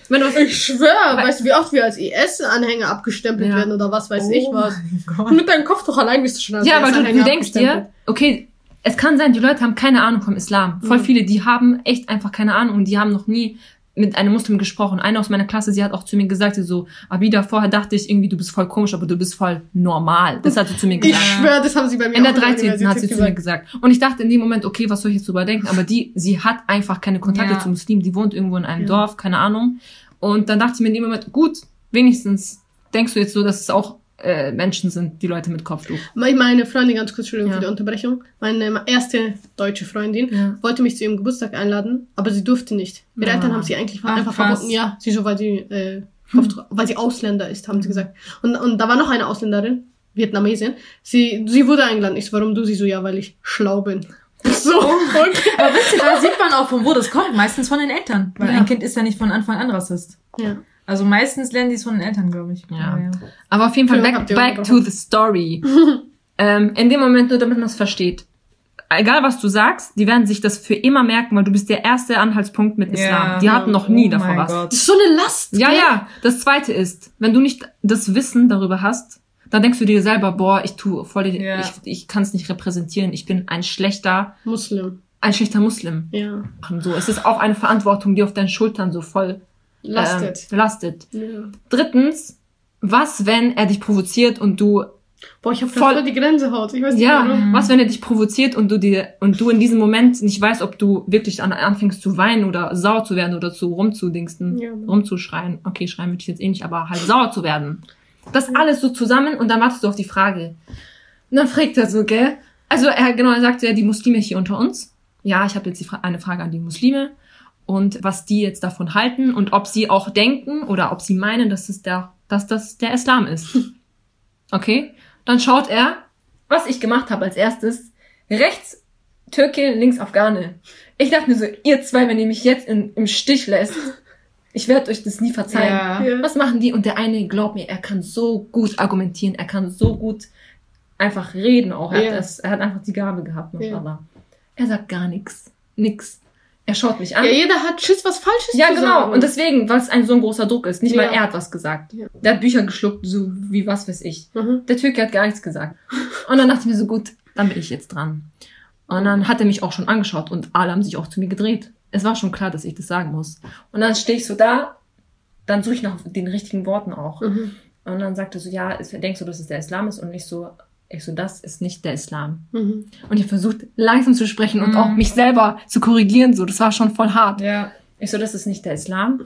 wenn du was Ich schwöre, weißt du, wie oft wir als IS-Anhänger abgestempelt Ja. werden oder was weiß ich Oh was. mein Gott. Mit deinem Kopftuch allein bist du schon als Ja, IS-Anhänger du denkst dir, okay, es kann sein, die Leute haben keine Ahnung vom Islam. Voll Mhm. viele, die haben echt einfach keine Ahnung und die haben noch nie mit einem Muslim gesprochen. Eine aus meiner Klasse, sie hat auch zu mir gesagt, sie so, Abida, vorher dachte ich irgendwie, du bist voll komisch, aber du bist voll normal. Das hat sie zu mir Ich gesagt. schwöre, das haben sie bei mir In der auch 13. hat sie Universität zu mir gesagt. Und ich dachte in dem Moment, okay, was soll ich jetzt drüber denken? Aber die, sie hat einfach keine Kontakte Ja. zu Muslimen. Die wohnt irgendwo in einem Ja. Dorf, keine Ahnung. Und dann dachte ich mir in dem Moment, gut, wenigstens denkst du jetzt so, dass es auch äh, Menschen sind, die Leute mit Kopftuch. Meine Freundin, ganz kurz, Entschuldigung Ja. für die Unterbrechung, meine erste deutsche Freundin Ja. wollte mich zu ihrem Geburtstag einladen, aber sie durfte nicht. Ihre Ah. Eltern haben sie eigentlich Ach, einfach krass. verboten. Ja, sie so, weil sie, äh, Kopftuch- [laughs] weil sie Ausländer ist, haben sie gesagt. Und, und da war noch eine Ausländerin, Vietnamesin. Sie, sie wurde eingeladen. Ich so, warum du? Sie so, ja, weil ich schlau bin. So, [laughs] okay. [laughs] Aber wisst ihr, da sieht man auch, von wo das kommt. Meistens von den Eltern. Weil Ja. ein Kind ist ja nicht von Anfang an Rassist. Ja. Also meistens lernen die es von den Eltern, glaube ich. Ja. Aber Aber auf jeden Fall back, back to the story. [laughs] ähm, in dem Moment nur, damit man es versteht. Egal was du sagst, die werden sich das für immer merken, weil du bist der erste Anhaltspunkt mit Islam. die hatten noch nie oh davor mein was. Gott. Das ist so eine Last. Ja, gell? ja. Das zweite ist, wenn du nicht das Wissen darüber hast, dann denkst du dir selber, boah, ich tu voll, die- Ja. ich, ich kann es nicht repräsentieren. Ich bin ein schlechter, Muslim. ein schlechter Muslim. Ja. Und so, es ist auch eine Verantwortung, die auf deinen Schultern so voll Lastet. Ähm, lastet. Ja. Drittens, was, wenn er dich provoziert und du Boah, ich hab Voll- voll, voll die Gänsehaut. Ich weiß nicht Ja, warum. was, wenn er dich provoziert und du dir und du in diesem Moment nicht weißt, ob du wirklich an, anfängst zu weinen oder sauer zu werden oder zu rumzudingsten, Ja. rumzuschreien. Okay, schreien würde ich jetzt eh nicht, aber halt sauer zu werden. Das alles so zusammen und dann wartest du auf die Frage. Und dann fragt er so, gell? Also er genau, er sagt ja, die Muslime hier unter uns. Ja, ich habe jetzt die Fra eine Frage an die Muslime und was die jetzt davon halten und ob sie auch denken oder ob sie meinen, dass es der, dass das der Islam ist. [laughs] Okay? Dann schaut er, was ich gemacht habe als erstes, rechts Türke, links Afghane. Ich dachte mir so, ihr zwei, wenn ihr mich jetzt in, im Stich lässt, ich werde euch das nie verzeihen. Ja. Ja. Was machen die? Und der eine, glaub mir, er kann so gut argumentieren, er kann so gut einfach reden auch. Er, Ja. hat, das, er hat einfach die Gabe gehabt, Ja. mashallah. Er sagt gar nichts. Nix. Er schaut mich an. Ja, jeder hat Schiss, was Falsches Ja, zu genau. sagen. Und deswegen, weil es ein so ein großer Druck ist. Nicht mal Ja. er hat was gesagt. Ja. Der hat Bücher geschluckt, so wie was weiß ich. Mhm. Der Türke hat gar nichts gesagt. Und dann dachte ich mir so, gut, dann bin ich jetzt dran. Und dann hat er mich auch schon angeschaut und alle haben sich auch zu mir gedreht. Es war schon klar, dass ich das sagen muss. Und dann stehe ich so da, dann suche ich nach den richtigen Worten auch. Mhm. Und dann sagt er so, ja, denkst du, dass es der Islam ist? Und ich so, ich so, das ist nicht der Islam. Mhm. Und ich versucht langsam zu sprechen und Mhm. auch mich selber zu korrigieren, so. Das war schon voll hart. Ja. Ich so, das ist nicht der Islam.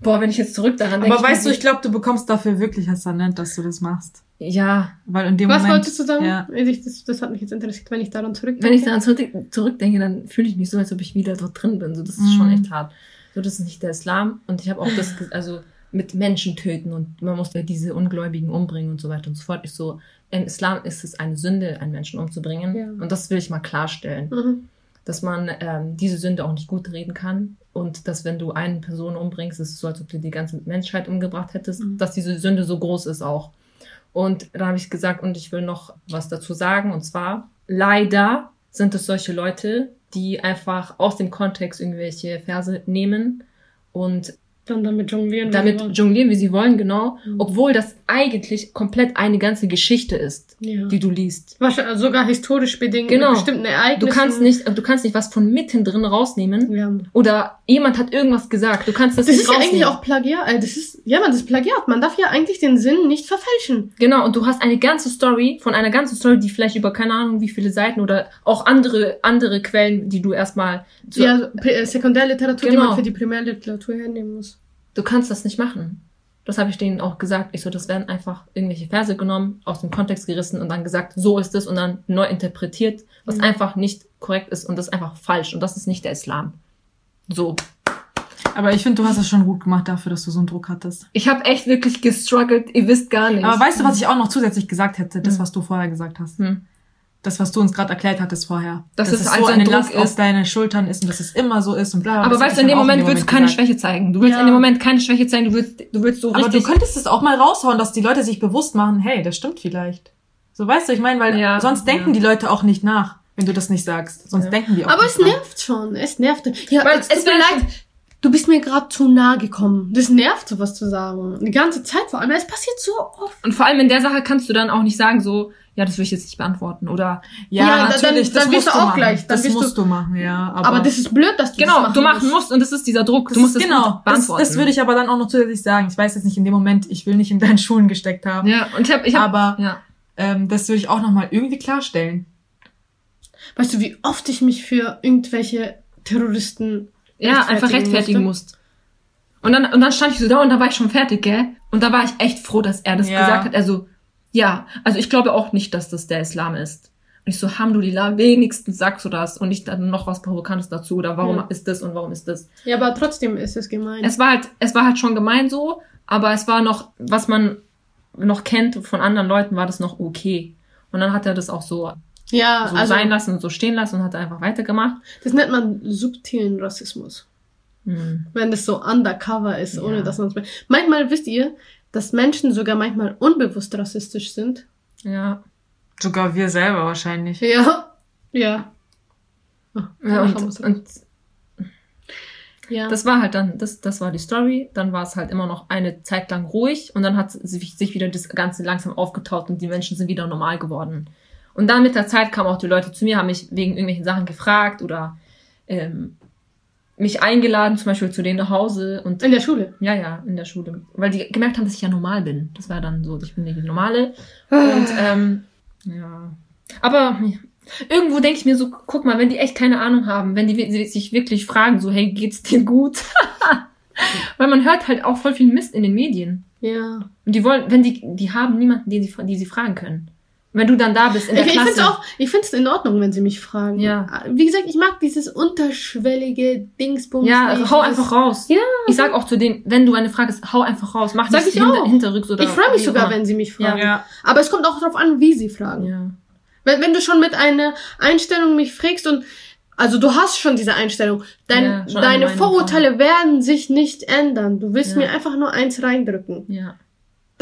Boah, wenn ich jetzt zurück daran denke. Aber weißt du, ich glaube, du bekommst dafür wirklich Hassanet, dass du das machst. Ja, Weil in dem Was Moment. wolltest du sagen? Ja. Ich, das, das hat mich jetzt interessiert, wenn ich daran zurückdenke. wenn ich daran zurück, zurückdenke, dann fühle ich mich so, als ob ich wieder dort drin bin. So, das ist Mhm. schon echt hart. So, das ist nicht der Islam. Und ich habe auch das, also mit Menschen töten und man muss ja diese Ungläubigen umbringen und so weiter und so fort. Ich so, im Islam ist es eine Sünde, einen Menschen umzubringen. Ja. Und das will ich mal klarstellen. Mhm. dass man ähm, diese Sünde auch nicht gut reden kann und dass wenn du eine Person umbringst, ist es so, als ob du die ganze Menschheit umgebracht hättest, Mhm. dass diese Sünde so groß ist auch. Und da habe ich gesagt, und ich will noch was dazu sagen, und zwar, leider sind es solche Leute, die einfach aus dem Kontext irgendwelche Verse nehmen und Dann damit jonglieren. wie damit sie wollen. jonglieren, wie sie wollen, genau, Mhm. obwohl das eigentlich komplett eine ganze Geschichte ist, ja. die du liest. Wahrscheinlich sogar historisch bedingt Genau. mit bestimmten Du Ereignissen. kannst nicht, du kannst nicht was von mitten drin rausnehmen, Ja. Oder jemand hat irgendwas gesagt. Du kannst das, Das nicht ist ja rausnehmen. eigentlich auch Plagiat. äh, Das ist, ja, man, das ist Plagiat. Man darf ja eigentlich den Sinn nicht verfälschen. Genau, und du hast eine ganze Story von einer ganzen Story, die vielleicht über keine Ahnung wie viele Seiten oder auch andere andere Quellen, die du erstmal so, ja, äh, Sekundärliteratur, die Genau. man für die Primärliteratur hernehmen muss. du kannst das nicht machen. Das habe ich denen auch gesagt. Ich so, das werden einfach irgendwelche Verse genommen, aus dem Kontext gerissen und dann gesagt, so ist es und dann neu interpretiert, was Mhm. einfach nicht korrekt ist und das ist einfach falsch und das ist nicht der Islam. So. Aber ich finde, du hast es schon gut gemacht dafür, dass du so einen Druck hattest. Ich habe echt wirklich gestruggelt, ihr wisst gar nicht. Aber weißt du, was ich auch noch zusätzlich gesagt hätte? Das, Hm. was du vorher gesagt hast. Hm. Das, was du uns gerade erklärt hattest vorher. Dass dass es es so ein eine Druck Last auf ist. deine Schultern ist und dass es immer so ist und bla. bla. Aber weißt du, in dem Moment willst du keine gesagt. Schwäche zeigen. Du willst Ja. in dem Moment keine Schwäche zeigen. Du willst, du willst so Aber richtig. du könntest es auch mal raushauen, dass die Leute sich bewusst machen, hey, das stimmt vielleicht. So weißt du, ich meine, weil Ja, sonst denken ja. die Leute auch nicht nach, wenn du das nicht sagst. Sonst Ja. denken die auch Aber nicht es nach. nervt schon. Es nervt. Ja, Weil es es tut mir leid. Du bist mir gerade zu nah gekommen. Das nervt, sowas zu sagen. Die ganze Zeit vor allem. Es passiert so oft. und vor allem in der Sache kannst du dann auch nicht sagen, so, ja, das will ich jetzt nicht beantworten. Oder Ja, Ja, dann- natürlich, dann das wirst musst du auch machen. gleich, dann das wirst du- musst du machen, ja. Aber, Aber, das ist blöd, dass du genau, das du machen musst. musst und das ist dieser Druck. das du musst es genau, gut das, beantworten. das würde ich aber dann auch noch zusätzlich sagen. Ich weiß jetzt nicht in dem Moment, ich will nicht in deinen Schuhen gesteckt haben. Ja, und ich habe, ich hab, Aber ja. ähm, das würde ich auch nochmal irgendwie klarstellen. Weißt du, wie oft ich mich für irgendwelche Terroristen Ja, einfach rechtfertigen musst. Und dann, und dann stand ich so da und da war ich schon fertig, gell? Und da war ich echt froh, dass er das Ja. gesagt hat. Also, ja, also ich glaube auch nicht, dass das der Islam ist. Und ich so, Alhamdulillah, wenigstens sagst du das und nicht dann noch was Provokantes dazu oder warum Ja. ist das und warum ist das. Ja, aber trotzdem ist es gemein. Es war halt, es war halt schon gemein so, aber es war noch, was man noch kennt von anderen Leuten, war das noch okay. Und dann hat er das auch so, ja, so also sein lassen und so stehen lassen und hat einfach weitergemacht. das nennt man subtilen Rassismus. Hm. Wenn das so undercover ist, ohne Ja. dass man es... Manchmal wisst ihr, dass Menschen sogar manchmal unbewusst rassistisch sind. Ja. Sogar wir selber wahrscheinlich. Ja. Ja. Ah, ja und, und ja. Das war halt dann, das, das war die Story. Dann war es halt immer noch eine Zeit lang ruhig und dann hat sich, sich wieder das Ganze langsam aufgetaut und die Menschen sind wieder normal geworden. Und dann mit der Zeit kamen auch die Leute zu mir, haben mich wegen irgendwelchen Sachen gefragt oder ähm, mich eingeladen, zum Beispiel zu denen nach Hause und in der Schule. ja, ja, in der Schule. Weil die gemerkt haben, dass ich ja normal bin. Das war dann so, ich bin die Normale. Und ähm, ja. Aber irgendwo denke ich mir so, guck mal, wenn die echt keine Ahnung haben, wenn die sich wirklich fragen, so, hey, geht's dir gut? [laughs] Weil man hört halt auch voll viel Mist in den Medien. ja. Und die wollen, wenn die, die haben niemanden, den sie, die sie fragen können. Wenn du dann da bist in der Ich, ich Klasse. finde es auch, ich finde es in Ordnung, wenn sie mich fragen. Ja. Wie gesagt, ich mag dieses unterschwellige Dingsbums. ja, nicht, hau einfach raus. Ja. Ich sag auch zu denen, wenn du eine Frage hast, hau einfach raus. Mach Sag nicht ich hinter, auch. hinterrücks oder Ich freue mich sogar, immer. wenn sie mich fragen. Ja. Aber es kommt auch darauf an, wie sie fragen. Ja. Wenn, wenn du schon mit einer Einstellung mich fragst und also du hast schon diese Einstellung, dein, Ja, schon deine Vorurteile werden sich nicht ändern. Du willst Ja. mir einfach nur eins reindrücken. Ja.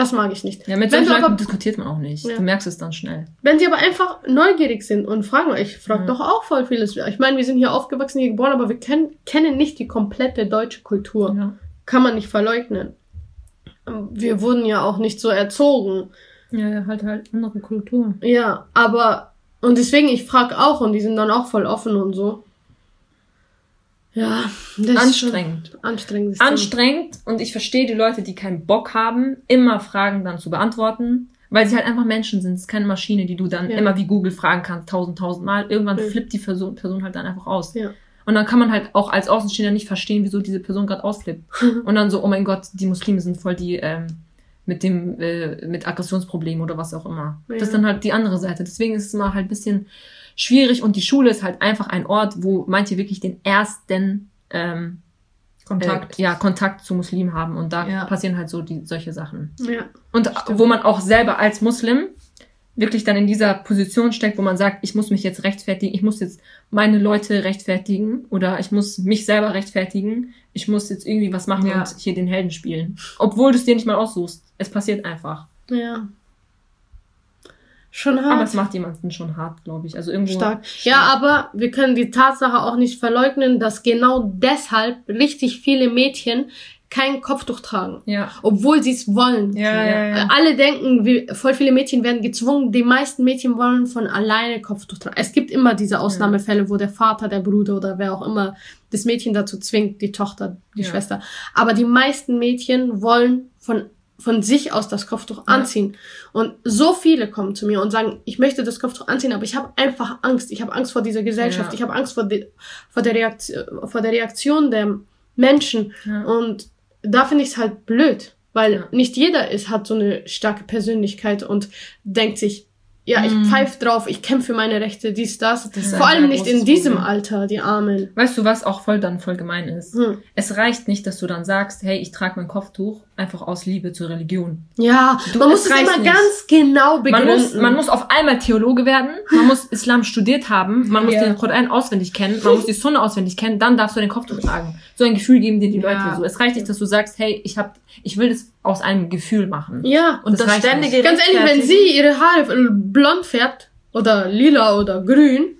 Das mag ich nicht. Ja, mit wenn, solchen Leuten diskutiert man auch nicht. Ja. Du merkst es dann schnell. wenn sie aber einfach neugierig sind und fragen, ich frage Ja. doch auch voll vieles. Ich meine, wir sind hier aufgewachsen, hier geboren, aber wir kennen, kennen nicht die komplette deutsche Kultur. Ja. Kann man nicht verleugnen. Wir wurden ja auch nicht so erzogen. Ja, ja, halt halt andere Kultur. Ja, aber und deswegen, ich frage auch und die sind dann auch voll offen und so. Ja, das ist Anstrengend. schon anstrengend. ist Anstrengend und ich verstehe die Leute, die keinen Bock haben, immer Fragen dann zu beantworten, weil sie halt einfach Menschen sind. Es ist keine Maschine, die du dann Ja. immer wie Google fragen kannst, tausend, tausend Mal. Irgendwann Ja. flippt die Person, Person halt dann einfach aus. Ja. Und dann kann man halt auch als Außenstehender nicht verstehen, wieso diese Person gerade ausflippt. [laughs] Und dann so, oh mein Gott, die Muslime sind voll die ähm, mit dem äh, mit Aggressionsproblemen oder was auch immer. Das ist dann halt die andere Seite. Deswegen ist es mal halt ein bisschen schwierig und die Schule ist halt einfach ein Ort, wo manche wirklich den ersten ähm, Kontakt. Äh, ja, Kontakt zu Muslimen haben und da Ja. passieren halt so die solche Sachen. Ja. Und wo man auch selber als Muslim wirklich dann in dieser Position steckt, wo man sagt, ich muss mich jetzt rechtfertigen, ich muss jetzt meine Leute rechtfertigen oder ich muss mich selber rechtfertigen, ich muss jetzt irgendwie was machen Ja. und hier den Helden spielen. Obwohl du es dir nicht mal aussuchst. Es passiert einfach. Ja. Schon Aber hart. es macht jemanden schon hart, glaube ich. Also irgendwo. Stark. Ja, aber wir können die Tatsache auch nicht verleugnen, dass genau deshalb richtig viele Mädchen kein Kopftuch tragen. Ja. Obwohl sie es wollen. Ja, ja, ja. Alle denken, wie, voll viele Mädchen werden gezwungen. Die meisten Mädchen wollen von alleine Kopftuch tragen. Es gibt immer diese Ausnahmefälle, wo der Vater, der Bruder oder wer auch immer das Mädchen dazu zwingt, die Tochter, die Ja. Schwester. Aber die meisten Mädchen wollen von von sich aus das Kopftuch anziehen. Und so viele kommen zu mir und sagen, ich möchte das Kopftuch anziehen, aber ich habe einfach Angst. Ich habe Angst vor dieser Gesellschaft. Ja. Ich habe Angst vor, de, vor, der Reaktion, vor der Reaktion der Menschen. Ja. Und da finde ich es halt blöd, weil Ja. nicht jeder ist, hat so eine starke Persönlichkeit und denkt sich, ja, ich Mhm. pfeif drauf, ich kämpfe für meine Rechte, dies, das. Das Vor allem nicht in diesem Problem. Alter, die Armen. Weißt du, was auch voll dann voll gemein ist? Hm. Es reicht nicht, dass du dann sagst, hey, ich trage mein Kopftuch einfach aus Liebe zur Religion. Ja, Du, man muss es immer nicht. ganz genau Man begründen. muss, man muss auf einmal Theologe werden, man muss Islam studiert haben, man muss Ja. den Koran auswendig kennen, man muss die Sunna auswendig kennen, dann darfst du den Kopftuch tragen. So ein Gefühl geben dir die Leute Ja. so. Es reicht nicht, dass du sagst, hey, ich hab, ich will das aus einem Gefühl machen. ja, Und Das das, ständige ganz ehrlich, wenn sie ihre Haare blond färbt oder lila oder grün,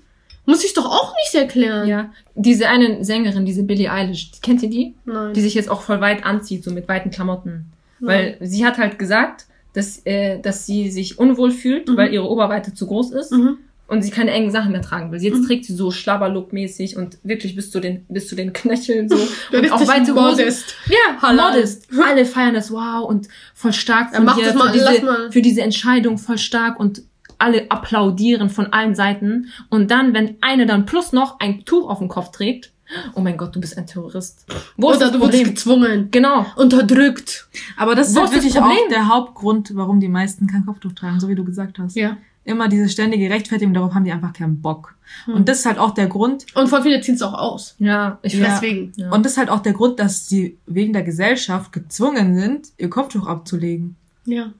muss ich doch auch nicht erklären. Ja. Diese eine Sängerin, diese Billie Eilish, kennt ihr die? Nein. Die sich jetzt auch voll weit anzieht, so mit weiten Klamotten. Weil sie hat halt gesagt, dass, äh, dass sie sich unwohl fühlt, Mhm. weil ihre Oberweite zu groß ist. Mhm. Und sie keine engen Sachen mehr tragen will. Jetzt Mhm. trägt sie so Schlabberlook-mäßig und wirklich bis zu den, bis zu den Knöcheln so. [laughs] Und auch weite Hosen. modest. Ja, Halal. modest. Alle feiern das, wow, und voll stark Ja, von mach dir das mal, für, lass diese, mal. für diese Entscheidung, voll stark und alle applaudieren von allen Seiten. Und dann, wenn eine dann plus noch ein Tuch auf dem Kopf trägt, oh mein Gott, du bist ein Terrorist. Wo ist Oder das du wurdest Problem? gezwungen, Genau. unterdrückt. Aber das ist Wo halt ist wirklich auch der Hauptgrund, warum die meisten kein Kopftuch tragen, so wie du gesagt hast. Ja. Immer diese ständige Rechtfertigung, darauf haben die einfach keinen Bock. Hm. Und das ist halt auch der Grund, Und voll viele ziehen es auch aus. Ja, ich Ja. Deswegen. Ja. und das ist halt auch der Grund, dass sie wegen der Gesellschaft gezwungen sind, ihr Kopftuch abzulegen. Ja.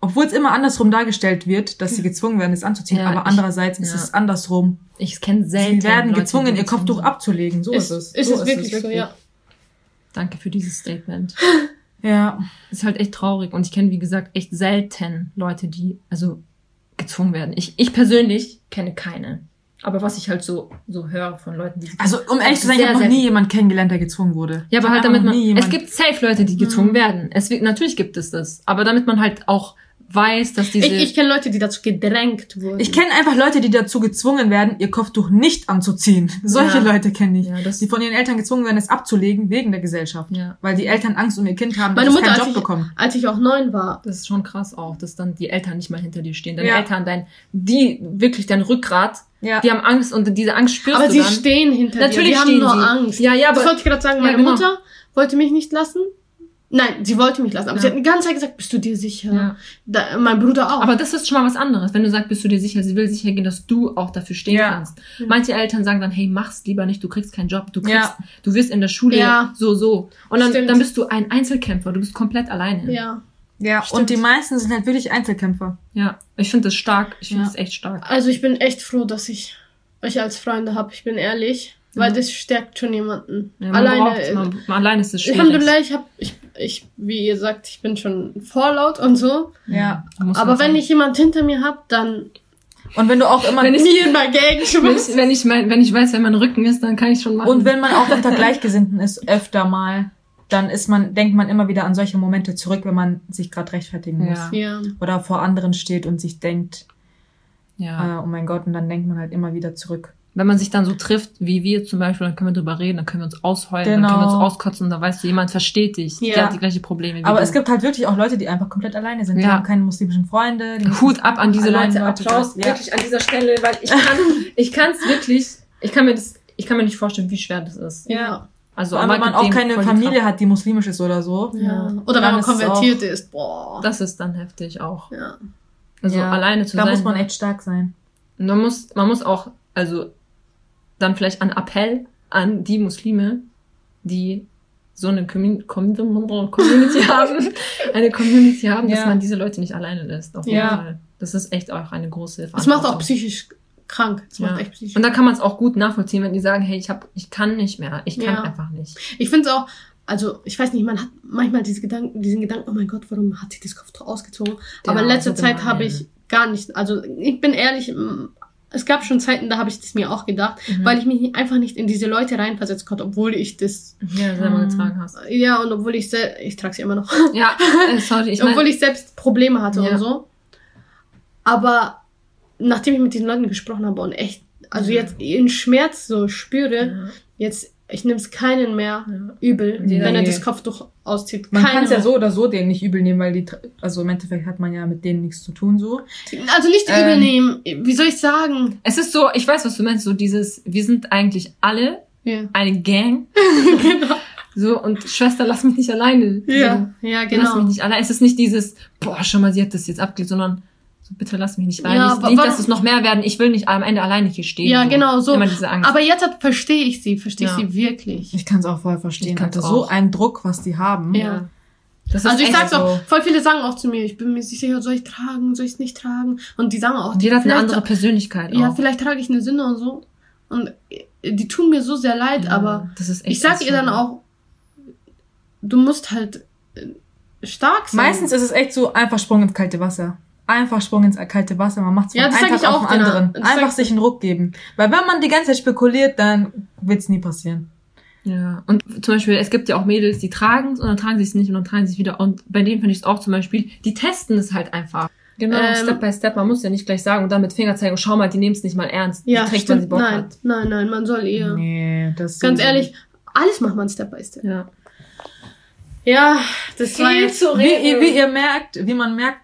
Obwohl es immer andersrum dargestellt wird, dass sie gezwungen werden, es anzuziehen, Ja, aber ich- andererseits ist ja. es andersrum. Ich kenne selten. Sie werden Leute, gezwungen, ihr Kopftuch sind. abzulegen. So ist, ist es. ist so es wirklich so, ja. Danke für dieses Statement. [laughs] Ja. ist halt echt traurig. Und ich kenne, wie gesagt, echt selten Leute, die also gezwungen werden. Ich, ich persönlich kenne keine. Aber was ich halt so, so höre von Leuten, die. Also, um ehrlich zu sein, ich habe noch nie jemanden kennengelernt, der gezwungen wurde. ja, aber halt damit man. nie Es gibt safe Leute, die gezwungen werden. Es natürlich gibt es das. Aber damit man halt auch weiß, dass diese. Ich, ich kenne Leute, die dazu gedrängt wurden. Ich kenne einfach Leute, die dazu gezwungen werden, ihr Kopftuch nicht anzuziehen. [laughs] Solche Ja. Leute kenne ich. Ja, das- die von ihren Eltern gezwungen werden, es abzulegen wegen der Gesellschaft. Ja. Weil die Eltern Angst um ihr Kind haben, dass Meine es Mutter, keinen als Job ich, bekommt. als ich auch neun war, das ist schon krass auch, dass dann die Eltern nicht mal hinter dir stehen. Deine Ja. Eltern, dein, die, wirklich dein Rückgrat, Ja. die haben Angst und diese Angst spürst aber du sie dann. stehen hinter Natürlich dir. Die haben nur sie. Angst. Ja, ja, das aber- wollte ich gerade sagen. Ja, Meine genau. Mutter wollte mich nicht lassen. Nein, sie wollte mich lassen. Aber Ja. sie hat die ganze Zeit gesagt, bist du dir sicher? Ja. Da, mein Bruder auch. Aber das ist schon mal was anderes, wenn du sagst, bist du dir sicher, sie will sicher gehen, dass du auch dafür stehen Ja. kannst. Manche Eltern sagen dann, hey, mach's lieber nicht, du kriegst keinen Job, du kriegst, Ja. du wirst in der Schule Ja. so, so. Und dann, Stimmt. dann bist du ein Einzelkämpfer, du bist komplett alleine. ja. Ja, Stimmt. und die meisten sind halt wirklich Einzelkämpfer. Ja. Ich finde das stark, ich finde Ja. das echt stark. Also ich bin echt froh, dass ich euch als Freunde habe. Ich bin ehrlich. Weil Ja. das stärkt schon jemanden. Ja, Alleine. braucht's, man, man, alleine ist es schwierig. Alhamdulillah, ich hab, ich, ich, wie ihr sagt, ich bin schon vorlaut und so. Ja. Aber wenn sagen. ich jemand hinter mir hab, dann Und wenn du auch immer, Wenn ich- nie in mein Gang wenn ich, wenn ich mein, wenn ich weiß, wer mein Rücken ist, dann kann ich schon machen. und wenn man auch unter Gleichgesinnten ist, öfter mal, dann ist man, denkt man immer wieder an solche Momente zurück, wenn man sich gerade rechtfertigen muss. Ja. Ja. Oder vor anderen steht und sich denkt, ja. äh, oh mein Gott, und dann denkt man halt immer wieder zurück. Wenn man sich dann so trifft, wie wir zum Beispiel, dann können wir drüber reden, dann können wir uns ausheulen, dann Genau. können wir uns auskotzen und dann weißt du, jemand versteht dich. Ja. Der hat die gleichen Probleme wie Aber du. es gibt halt wirklich auch Leute, die einfach komplett alleine sind. Die Ja. haben keine muslimischen Freunde. Die Hut ab an diese Leute, Leute Applaus ja. wirklich an dieser Stelle, weil ich kann, [laughs] ich kann es wirklich, ich kann mir das, ich kann mir nicht vorstellen, wie schwer das ist. Ja. Also, allem, wenn aber man auch keine die Familie hat, die muslimisch ist oder so. ja. Oder Dann wenn man ist konvertiert ist. Boah. Das ist dann heftig auch. ja. Also Ja, alleine zu Da sein. muss man echt stark sein. Und man muss, man muss auch, also dann vielleicht ein Appell an die Muslime, die so eine Commun Com Community [laughs] haben, eine Community haben, dass Ja. man diese Leute nicht alleine lässt. Auf jeden Ja. Fall. Das ist echt auch eine große Das macht auch psychisch krank. Das macht Ja. echt psychisch Und da kann man es auch gut nachvollziehen, wenn die sagen, hey, ich hab, ich kann nicht mehr, ich kann einfach nicht. Ich finde es auch, also ich weiß nicht, man hat manchmal diese Gedanken, diesen Gedanken, oh mein Gott, warum hat sie das Kopftuch ausgezogen? Aber in letzter Zeit habe ich gar nicht, also ich bin ehrlich, es gab schon Zeiten, da habe ich das mir auch gedacht, Mhm. weil ich mich einfach nicht in diese Leute reinversetzen konnte, obwohl ich das, ja, selber Mhm. getragen hast. ja, und obwohl ich sel- ich trage sie immer noch, Ja, [laughs] äh, sorry, ich obwohl ich selbst Probleme hatte Ja. und so. Aber nachdem ich mit diesen Leuten gesprochen habe und echt, also Ja. jetzt ihren Schmerz so spüre, ja, jetzt, ich nehme es keinen mehr übel, wenn er das Kopftuch auszieht. Man kann es ja so oder so denen nicht übel nehmen, weil die, also im Endeffekt hat man ja mit denen nichts zu tun so. Also nicht Ähm. übel nehmen. Wie soll ich sagen? Es ist so, ich weiß, was du meinst, so dieses, wir sind eigentlich alle Ja. eine Gang. [laughs] genau. So, und Schwester, lass mich nicht alleine. Ja, ja, So, Lass mich genau. nicht alleine. Es ist nicht dieses, boah, schon mal, sie hat das jetzt abgelegt, sondern so, bitte lass mich nicht alleine. Ja, nicht, dass es noch mehr werden. Ich will nicht am Ende alleine hier stehen. Ja, genau, so. Immer diese Angst. Aber jetzt verstehe ich sie, verstehe ich Ja. sie wirklich. Ich kann es auch voll verstehen. Ich kann's Alter. So auch. ein Druck, was die haben. Ja. Das ist Also ich sag's so. auch, voll viele sagen auch zu mir, ich bin mir nicht sicher, soll ich tragen, soll ich es nicht tragen? Und die sagen auch, Und jeder hat eine andere Persönlichkeit Ja, auch. vielleicht trage ich eine Sünde und so. Und die tun mir so sehr leid, Ja, aber das ist echt ich sag so ihr dann auch, du musst halt äh, stark sein. Meistens ist es echt so, einfach Sprung ins kalte Wasser. Einfach Sprung ins kalte Wasser. Man macht es von Ja, das einem Tag ich auf auch den genau. anderen. Das Einfach sich einen Ruck geben. Weil wenn man die ganze Zeit spekuliert, dann wird's nie passieren. Ja, und zum Beispiel, es gibt ja auch Mädels, die tragen es und dann tragen sie es nicht und dann tragen sie es wieder. Und bei denen finde ich es auch zum Beispiel, die testen es halt einfach. Genau, Ähm, Step by Step. Man muss ja nicht gleich sagen und dann mit Finger zeigen, schau mal, die nehmen es nicht mal ernst. Ja, die trägt, sie stimmt. Bock Nein, hat. nein, nein, man soll eher. Nee, das Ganz ehrlich, alles macht man Step by Step. Ja. Ja, das war jetzt zu Wie, ihr- wie ihr merkt, wie man merkt,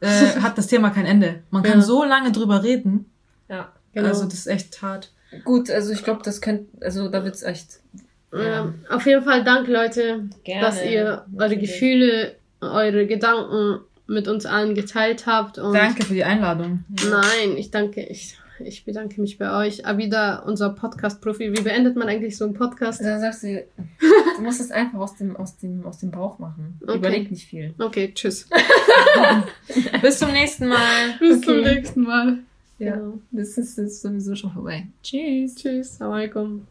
äh, [laughs] hat das Thema kein Ende. Man kann Ja. so lange drüber reden. Ja. Genau. Also das ist echt hart. Gut, also ich glaube, das könnte, also da wird's echt. Ähm, auf jeden Fall danke, Leute, Gerne. dass ihr eure. Gefühle, eure Gedanken mit uns allen geteilt habt. Und Danke für die Einladung. Nein, ich danke, ich, ich bedanke mich bei euch. Abida, unser Podcast-Profi. Wie beendet man eigentlich so einen Podcast? Da sagst du, du musst es einfach aus dem, aus dem, aus dem Bauch machen. Okay. Überleg nicht viel. Okay, tschüss. [laughs] Bis zum nächsten Mal. Bis zum nächsten Mal. Ja. Genau. Das ist, sowieso schon vorbei. Tschüss. Tschüss. Assalamu alaikum.